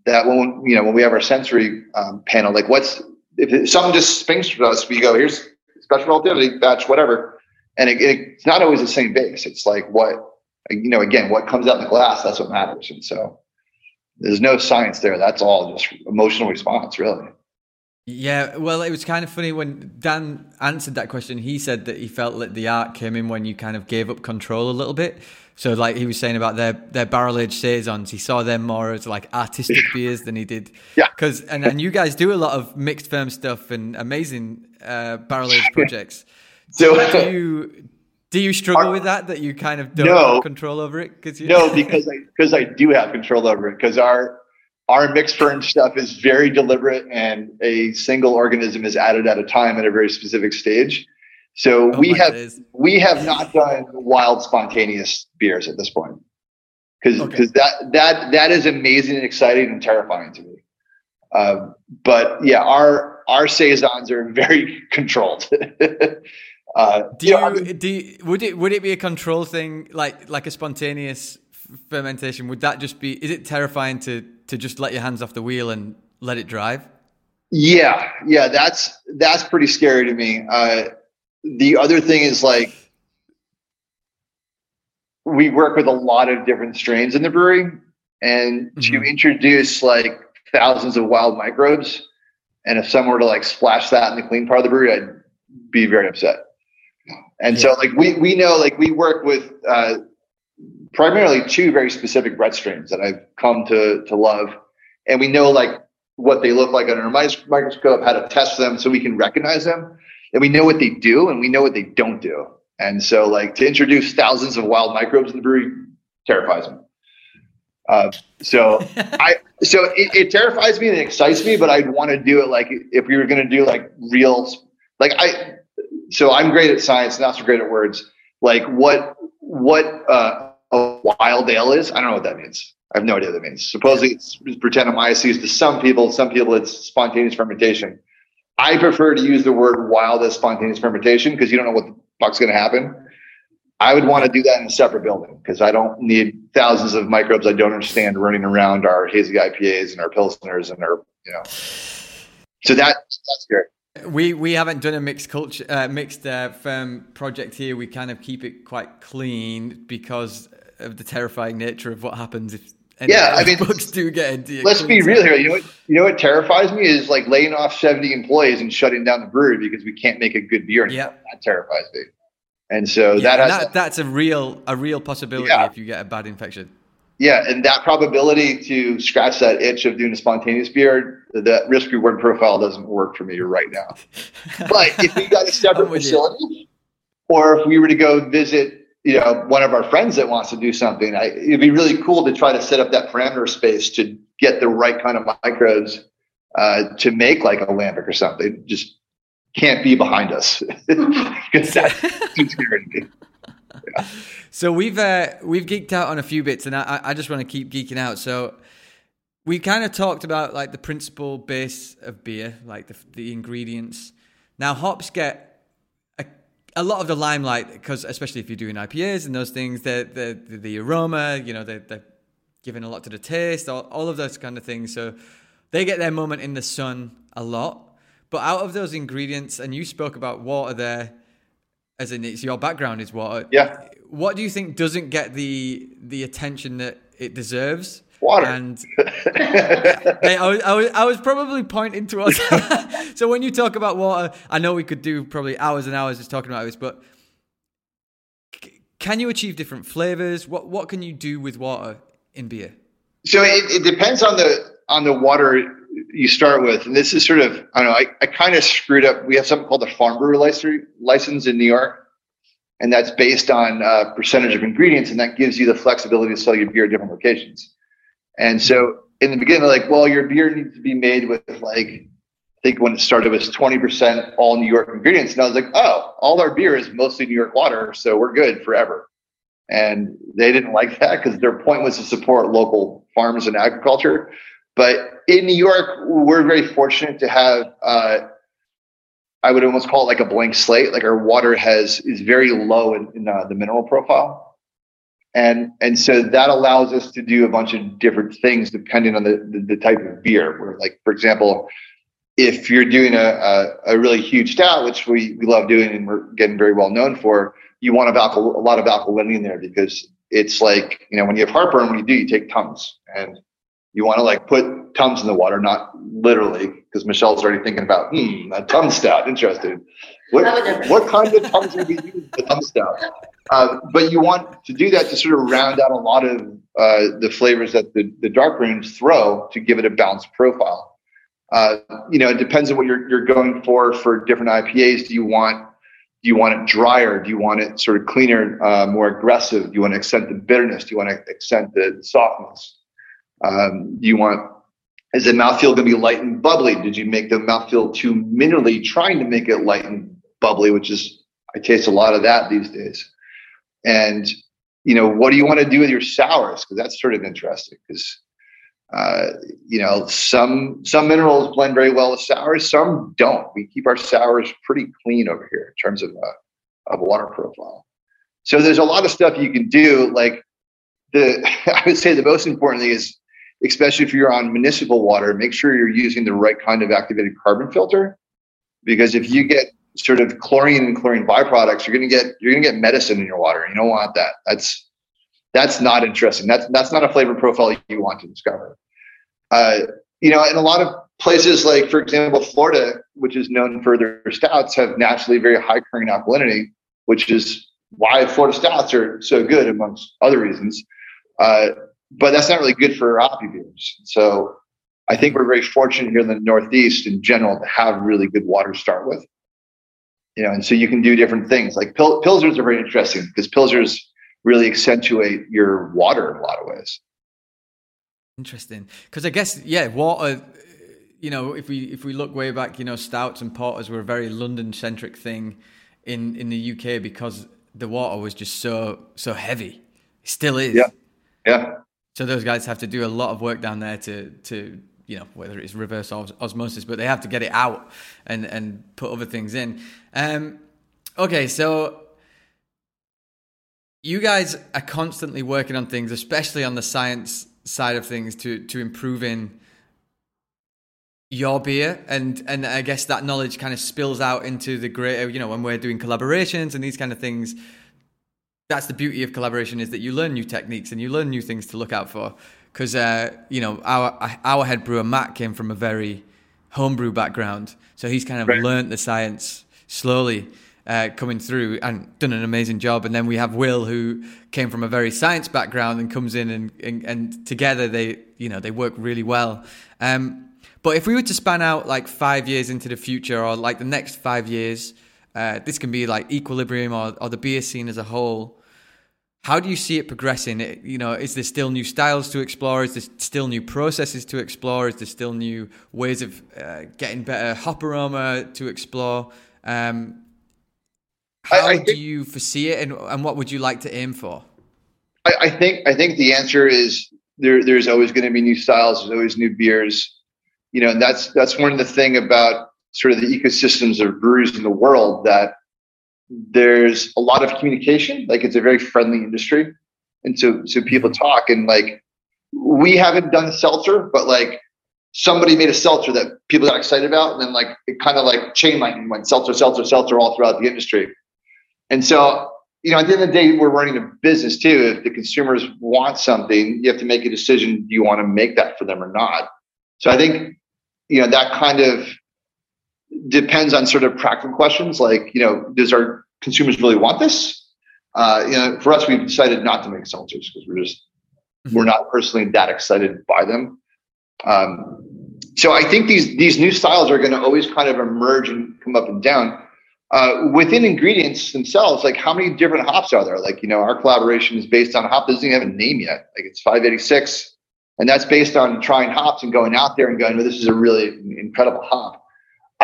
S2: that when you know when we have our sensory um, panel like what's if something just springs to us we go here's special relativity batch whatever. And it, it, it's not always the same base. It's like what you know again what comes out in the glass that's what matters. And so there's no science there. That's all just emotional response really
S1: yeah, well, it was kind of funny when Dan answered that question. He said that he felt that the art came in when you kind of gave up control a little bit. So, like he was saying about their their barrel aged saisons, he saw them more as like artistic beers than he did.
S2: Yeah.
S1: Because and and you guys do a lot of mixed ferm stuff and amazing uh, barrel aged projects. (laughs) so do you do you struggle our, with that? That you kind of don't no, have control over it?
S2: Because you, no, because I because I do have control over it. Because our our mixed ferm stuff is very deliberate and a single organism is added at a time at a very specific stage. So oh we have days. we have not done wild spontaneous beers at this point because because okay. that that that is amazing and exciting and terrifying to me. Um, but yeah, our our saisons are very (laughs) controlled. (laughs)
S1: uh, do you, you do you, would it would it be a control thing like like a spontaneous fermentation? Would that just be? Is it terrifying to to just let your hands off the wheel and let it drive?
S2: Yeah, yeah, that's that's pretty scary to me. Uh, the other thing is like we work with a lot of different strains in the brewery, and mm-hmm. to introduce like thousands of wild microbes, and if someone were to like splash that in the clean part of the brewery, I'd be very upset. And yeah. so, like we we know, like we work with uh, primarily two very specific Brett strains that I've come to to love, and we know like what they look like under a microscope, how to test them so we can recognize them. And we know what they do and we know what they don't do. And so, like, to introduce thousands of wild microbes in the brewery terrifies me. Uh, so (laughs) I, so it, it, terrifies me and it excites me, but I'd want to do it like if we were going to do like real, like I, so I'm great at science, not so great at words. Like what, what uh, wild ale is, I don't know what that means. I have no idea what that means. Supposedly it's Brettanomyces to some people. Some people it's spontaneous fermentation. I prefer to use the word wild as spontaneous fermentation because you don't know what the fuck's going to happen. I would want to do that in a separate building because I don't need thousands of microbes I don't understand running around our hazy IPAs and our pilsners and our you know. So that that's great.
S1: We we haven't done a mixed culture uh, mixed uh, ferm project here. We kind of keep it quite clean because of the terrifying nature of what happens if
S2: yeah, I mean,
S1: books do get into.
S2: Let's be real here. You know what? You know what terrifies me is like laying off seventy employees and shutting down the brewery because we can't make a good beer anymore. Yeah. That terrifies me. And so yeah, that, has,
S1: that that's a real a real possibility yeah. if you get a bad infection.
S2: Yeah, and that probability to scratch that itch of doing a spontaneous beer, that risk reward profile doesn't work for me right now. (laughs) but if we got a separate facility, you. or if we were to go visit you know, one of our friends that wants to do something, I, it'd be really cool to try to set up that parameter space to get the right kind of microbes uh, to make like a lambic or something. Just can't be behind us (laughs) because that's too scary to me.
S1: Yeah. So we've uh, we've geeked out on a few bits, and I, I just want to keep geeking out. So we kind of talked about like the principal base of beer, like the, the ingredients. Now hops get a lot of the limelight because especially if you're doing IPAs and those things, the the the aroma, you know, they're, they're giving a lot to the taste, all, all of those kind of things. So they get their moment in the sun a lot. But out of those ingredients, and you spoke about water there, as in it's your background is water.
S2: Yeah.
S1: What do you think doesn't get the the attention that it deserves?
S2: Water.
S1: And hey, I, was, I, was, I was probably pointing towards. (laughs) (laughs) so when you talk about water, I know we could do probably hours and hours just talking about this, but can you achieve different flavors? What what can you do with water in beer?
S2: So it, it depends on the on the water you start with, and this is sort of I don't know. I, I kind of screwed up. We have something called the farm brewer license license in New York, and that's based on uh, percentage of ingredients, and that gives you the flexibility to sell your beer at different locations. And so in the beginning, like, well, your beer needs to be made with like, I think when it started it was 20% all New York ingredients. And I was like, oh, all our beer is mostly New York water. So we're good forever. And they didn't like that because their point was to support local farms and agriculture. But in New York, we're very fortunate to have, uh, I would almost call it like a blank slate. Like our water has is very low in, in uh, the mineral profile and and so that allows us to do a bunch of different things depending on the, the, the type of beer. Where like for example if you're doing a, a, a, really huge stout which we, we love doing and we're getting very well known for you want a, alcohol, a lot of alkalinity in there because it's like you know when you have heartburn what you do? You take tums. And you want to like put tums in the water not literally because michelle's already thinking about hmm a tum stout interesting what, what kind of tums would we use the tum stout uh, but you want to do that to sort of round out a lot of uh, the flavors that the, the dark rooms throw to give it a balanced profile. Uh, you know, it depends on what you're, you're going for for different IPAs. Do you want do you want it drier? Do you want it sort of cleaner, uh, more aggressive? Do you want to accent the bitterness? Do you want to accent the softness? Um, do you want is the mouthfeel going to be light and bubbly? Did you make the mouthfeel too minerally, trying to make it light and bubbly, which is I taste a lot of that these days. And you know, what do you want to do with your sours? Because that's sort of interesting. Because Uh, you know, some some minerals blend very well with sours, some don't. We keep our sours pretty clean over here in terms of uh, of water profile. So there's a lot of stuff you can do. Like the, (laughs) I would say the most important thing is, especially if you're on municipal water, make sure you're using the right kind of activated carbon filter, because if you get sort of chlorine and chlorine byproducts, you're gonna get you're gonna get medicine in your water. And You don't want that. That's that's not interesting. That's that's not a flavor profile you want to discover. Uh, you know, in a lot of places, like for example, Florida, which is known for their stouts, have naturally very high chlorine alkalinity, which is why Florida stouts are so good, amongst other reasons. Uh, but that's not really good for hoppy beers. So I think we're very fortunate here in the Northeast in general to have really good water to start with. You know, and so you can do different things. Like pil- pilsners are very interesting because pilsners really accentuate your water in a lot of ways.
S1: Interesting, because I guess yeah, water. You know, if we if we look way back, you know, stouts and porters were a very London centric thing in in the UK because the water was just so so heavy. It still is.
S2: Yeah. Yeah.
S1: So those guys have to do a lot of work down there to to you know whether it's reverse osmosis, but they have to get it out and and put other things in. Um, okay, so you guys are constantly working on things, especially on the science side of things, to to improving your beer and and I guess that knowledge kind of spills out into the greater you know when we're doing collaborations and these kind of things that's the beauty of collaboration is that you learn new techniques and you learn new things to look out for because uh, you know our our head brewer Matt came from a very homebrew background so he's kind of right. learned the science slowly uh, coming through and done an amazing job. And then we have Will, who came from a very science background and comes in and, and, and together they, you know, they work really well. Um, but if we were to span out like five years into the future or like the next five years, uh, this can be like equilibrium or, or the beer scene as a whole. How do you see it progressing? It, you know, is there still new styles to explore? Is there still new processes to explore? Is there still new ways of uh, getting better hop aroma to explore? Um, how I, I think, do you foresee it, and, and what would you like to aim for?
S2: I, I think I think the answer is there. There's always going to be new styles. There's always new beers. You know, and that's that's one of the thing about sort of the ecosystems of breweries in the world that there's a lot of communication. Like it's a very friendly industry, and so so people talk and like we haven't done seltzer, but like somebody made a seltzer that people got excited about, and then like it kind of like chain lightning went seltzer, seltzer, seltzer all throughout the industry. And so, you know, at the end of the day, we're running a business too. If the consumers want something, you have to make a decision. Do you want to make that for them or not? So I think, you know, that kind of depends on sort of practical questions like, you know, does our consumers really want this? Uh, you know, for us, we've decided not to make seltzers because we're just, mm-hmm. we're not personally that excited by them. Um, so I think these these new styles are going to always kind of emerge and come up and down uh, within ingredients themselves, like how many different hops are there? Like, you know, our collaboration is based on a hop that doesn't even have a name yet. Like it's 586. And that's based on trying hops and going out there and going, well, this is a really incredible hop.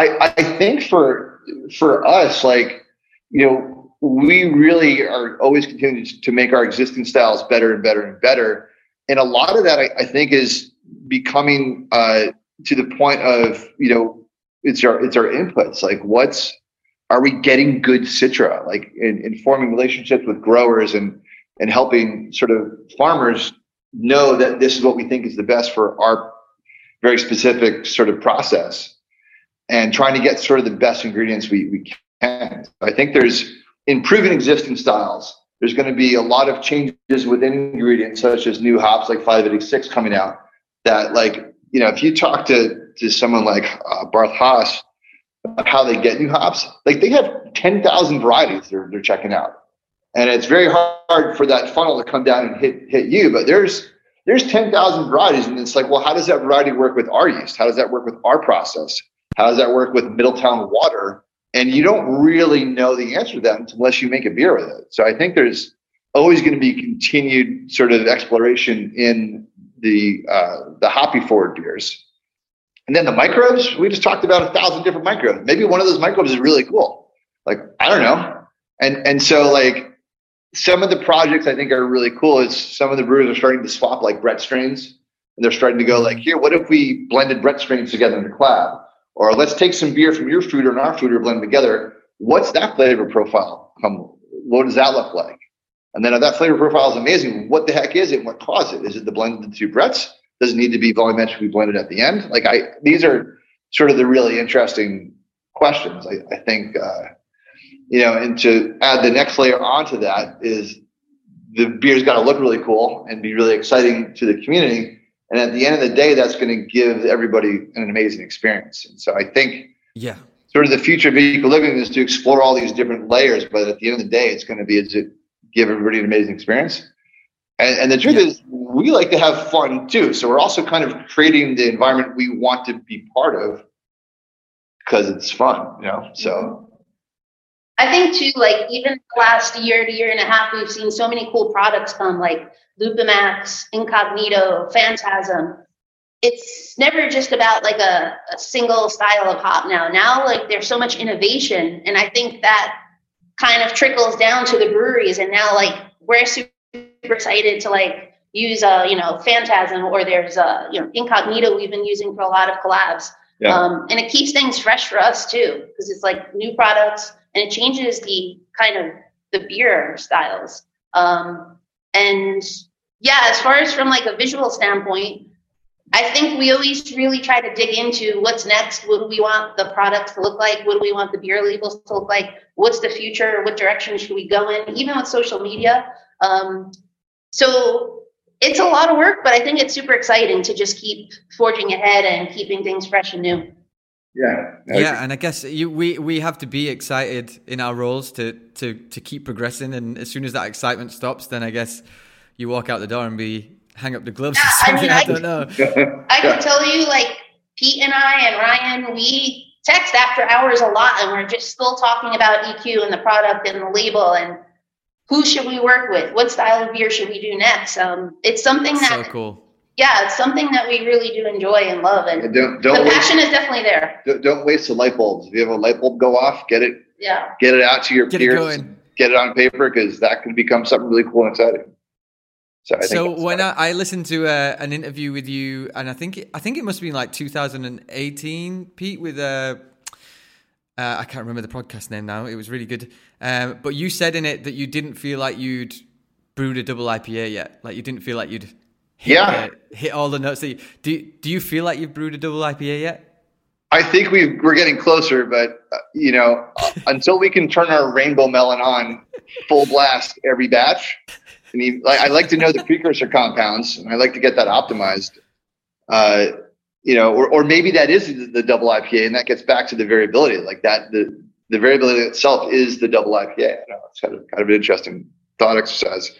S2: I, I think for for us, like, you know, we really are always continuing to make our existing styles better and better and better. And a lot of that I, I think is becoming uh, to the point of, you know, it's our it's our inputs. Like what's are we getting good citra like in, in forming relationships with growers and and helping sort of farmers know that this is what we think is the best for our very specific sort of process and trying to get sort of the best ingredients we, we can i think there's improving existing styles there's going to be a lot of changes within ingredients such as new hops like 586 coming out that like you know if you talk to to someone like uh, BarthHaas how they get new hops. Like they have 10,000 varieties they're, they're checking out. And it's very hard for that funnel to come down and hit, hit you, but there's, there's 10,000 varieties. And it's like, well, how does that variety work with our yeast? How does that work with our process? How does that work with Middletown water? And you don't really know the answer to that unless you make a beer with it. So I think there's always going to be continued sort of exploration in the, uh, the hoppy forward beers. And then the microbes, we just talked about a thousand different microbes. Maybe one of those microbes is really cool. Like, I don't know. And and so like some of the projects I think are really cool is some of the brewers are starting to swap like Brett strains and they're starting to go like, here, what if we blended Brett strains together in a collab? Or let's take some beer from your food and our or blend together. What's that flavor profile? Come, what does that look like? And then if that flavor profile is amazing, what the heck is it? What caused it? Is it the blend of the two Bretts? Does it need to be volumetrically blended at the end? Like I, these are sort of the really interesting questions. I, I think, uh, you know, and to add the next layer onto that is the beer's got to look really cool and be really exciting to the community. And at the end of the day, that's going to give everybody an amazing experience. And so I think,
S1: yeah,
S2: sort of the future of eco living is to explore all these different layers. But at the end of the day, it's going to be to give everybody an amazing experience. And, and the truth yeah. is, we like to have fun too. So we're also kind of creating the environment we want to be part of because it's fun, you know. So
S3: I think too, like even the last year to year and a half, we've seen so many cool products come, like LupoMax, Incognito, Phantasm. It's never just about like a, a single style of hop now. Now, like there's so much innovation, and I think that kind of trickles down to the breweries. And now, like we're super excited to like use a uh, you know Phantasm, or there's a uh, you know Incognito we've been using for a lot of collabs. Yeah. Um, and it keeps things fresh for us too, because it's like new products and it changes the kind of the beer styles. Um, and yeah, as far as from like a visual standpoint, I think we always really try to dig into what's next. What do we want the products to look like? What do we want the beer labels to look like? What's the future? What direction should we go in? Even with social media. Um, so it's a lot of work, but I think it's super exciting to just keep forging ahead and keeping things fresh and new.
S2: Yeah.
S1: Yeah, and I guess you, we we have to be excited in our roles to to to keep progressing, and as soon as that excitement stops, then I guess you walk out the door and be hang up the gloves yeah, or something. I, mean, (laughs) I, I don't know. (laughs)
S3: I can tell you, like Pete and I and Ryan, we text after hours a lot, and we're just still talking about EQ and the product and the label and who should we work with? What style of beer should we do next? Um, it's something that
S1: so cool
S3: yeah, it's something that we really do enjoy and love, and don't, don't the waste, passion is definitely there.
S2: Don't, don't, waste the light bulbs. If you have a light bulb go off, get it.
S3: Yeah.
S2: Get it out to your get peers. It get it on paper because that can become something really cool and exciting.
S1: So, I so when I, I, listened to uh, an interview with you, and I think it, I think it must have been like 2018, Pete, with uh, uh, I can't remember the podcast name now. It was really good, um, but you said in it that you didn't feel like you'd brewed a double IPA yet. Like you didn't feel like you'd hit,
S2: yeah.
S1: hit all the notes. Do you, do you feel like you've brewed a double IPA yet?
S2: I think we we're getting closer, but uh, you know, until we can turn our rainbow melon on full blast every batch, I mean, like, I like to know the precursor compounds, and I like to get that optimized. Uh, you know, or, or maybe that is the, the, double IPA, and that gets back to the variability. Like that, the the variability itself is the double IPA. I know it's kind of kind of an interesting thought exercise,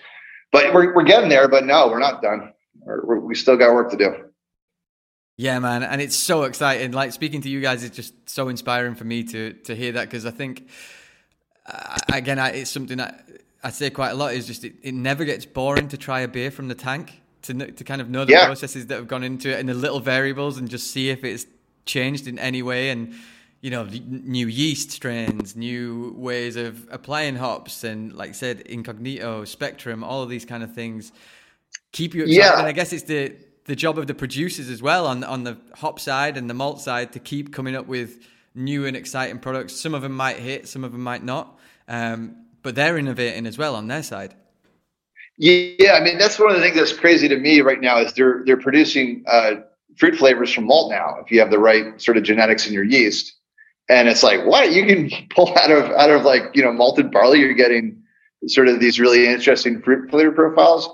S2: but we're we're getting there. But no, we're not done we're, we still got work to do.
S1: Yeah, man, and it's so exciting. Like speaking to you guys is just so inspiring for me to to hear that because I think uh, again, I, it's something that I say quite a lot. Is just it, it, never gets boring to try a beer from the tank to to kind of know the yeah. processes that have gone into it and the little variables and just see if it's changed in any way and you know new yeast strains new ways of applying hops and like I said incognito spectrum all of these kind of things keep you excited. Yeah. And I guess it's the the job of the producers as well on on the hop side and the malt side to keep coming up with new and exciting products. Some of them might hit, some of them might not, um, but they're innovating as well on their side.
S2: Yeah, I mean that's one of the things that's crazy to me right now is they're they're producing uh, fruit flavors from malt now. If you have the right sort of genetics in your yeast, and it's like what you can (laughs) pull out of out of like you know malted barley, you're getting sort of these really interesting fruit flavor profiles.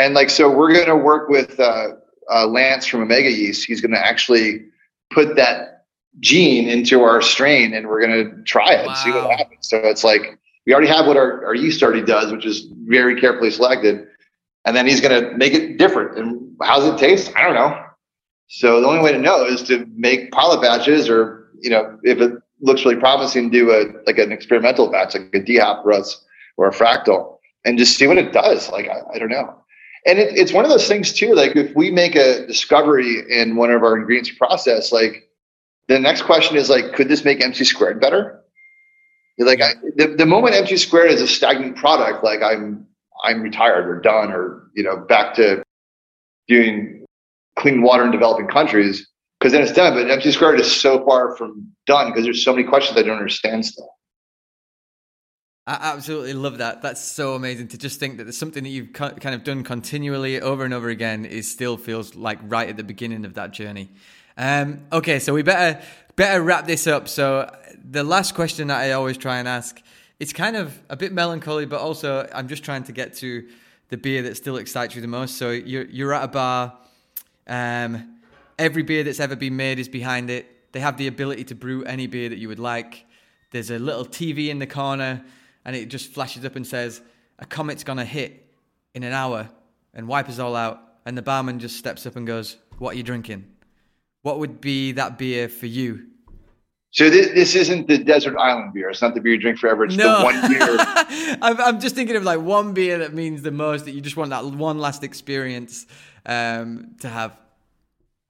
S2: And like, so we're going to work with uh, uh, Lance from Omega Yeast. He's going to actually put that gene into our strain and we're going to try it wow. and see what happens. So it's like, we already have what our, our yeast already does, which is very carefully selected. And then he's going to make it different. And how's it taste? I don't know. So the only way to know is to make pilot batches or, you know, if it looks really promising, do a, like an experimental batch, like a DHOP for us or a fractal and just see what it does. Like, I, I don't know and it, it's one of those things too like if we make a discovery in one of our ingredients process like the next question is like could this make mc squared better like I, the, the moment mc squared is a stagnant product like i'm i'm retired or done or you know back to doing clean water in developing countries because then it's done. But mc squared is so far from done because there's so many questions I don't understand still.
S1: I absolutely love that. That's so amazing to just think that there's something that you've kind of done continually over and over again. Is still feels like right at the beginning of that journey. Um, okay, so we better better wrap this up. So the last question that I always try and ask, it's kind of a bit melancholy, but also I'm just trying to get to the beer that still excites you the most. So you're you're at a bar. Um, every beer that's ever been made is behind it. They have the ability to brew any beer that you would like. There's a little TV in the corner, and it just flashes up and says, "A comet's gonna hit in an hour and wipe us all out." And the barman just steps up and goes, "What are you drinking?" What would be that beer for you?
S2: So this, this isn't the desert island beer. It's not the beer you drink forever. It's no. the one beer. (laughs)
S1: I'm, I'm just thinking of like one beer that means the most that you just want that one last experience um, to have.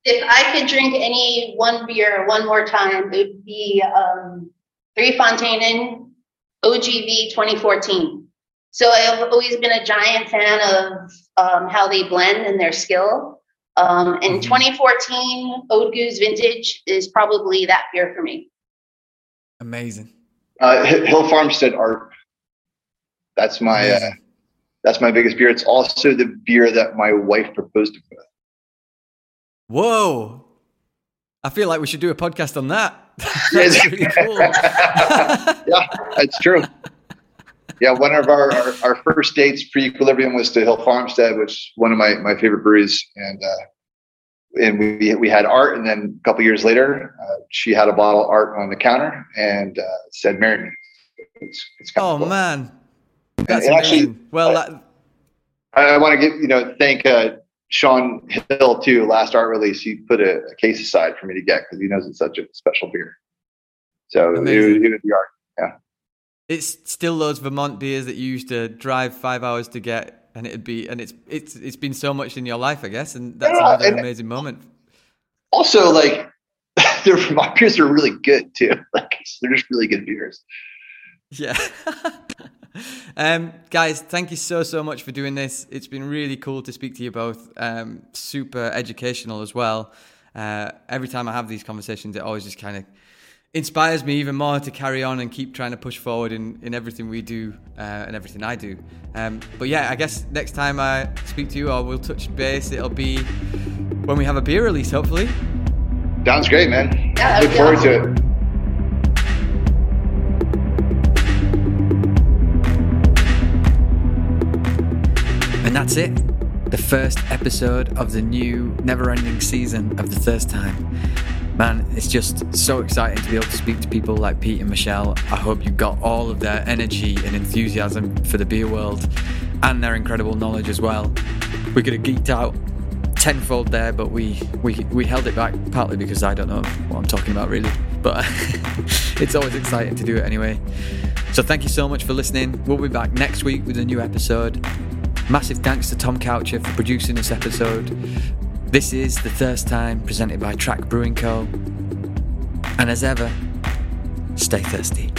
S3: If I could drink any one beer one more time, it would be um, Three Fonteinen OGV 2014. So I've always been a giant fan of um, how they blend and their skill. Um, in mm-hmm. 2014, Oude Geuze Vintage is probably that beer for me.
S1: Amazing.
S2: Uh, Hill Farmstead Art. That's my uh, that's my biggest beer. It's also the beer that my wife proposed to me.
S1: Whoa! I feel like we should do a podcast on that. (laughs) That's really cool. (laughs)
S2: yeah, that's true. Yeah, one of our, our, our first dates pre equilibrium was to Hill Farmstead, which is one of my, my favorite breweries. And uh, and we we had art, and then a couple years later, uh, she had a bottle of art on the counter and uh, said, "Marry me."
S1: It's, it's oh cool. man, that's and, actually well. That...
S2: I, I want to give you know thank uh, Shaun Hill too. Last art release, he put a, a case aside for me to get because he knows it's such a special beer. So it, it was the art. Yeah.
S1: It's still those Vermont beers that you used to drive five hours to get, and it'd be, and it's it's it's been so much in your life, I guess, and that's yeah, another and amazing moment.
S2: Also, like (laughs) their Vermont beers are really good too. (laughs) Like they're just really good beers.
S1: Yeah. (laughs) (laughs) um, guys, thank you so so much for doing this. It's been really cool to speak to you both. Um, super educational as well. Uh, every time I have these conversations, it always just kind of inspires me even more to carry on and keep trying to push forward in, in everything we do uh, and everything I do. Um, but yeah, I guess next time I speak to you or we'll touch base, it'll be when we have a beer release, hopefully.
S2: Sounds great, man. Yeah, Look forward awesome. to it.
S1: And that's it. The first episode of the new never ending season of The Thirst Time man, it's just so exciting to be able to speak to people like Pete and Michelle. I hope you got all of their energy and enthusiasm for the beer world and their incredible knowledge as well. We could have geeked out tenfold there, but we, we, we held it back partly because I don't know what I'm talking about really. But (laughs) it's always exciting to do it anyway. So thank you so much for listening. We'll be back next week with a new episode. Massive thanks to Tom Coucher for producing this episode. This is The Thirst Time, presented by Track Brewing Co. And as ever, stay thirsty.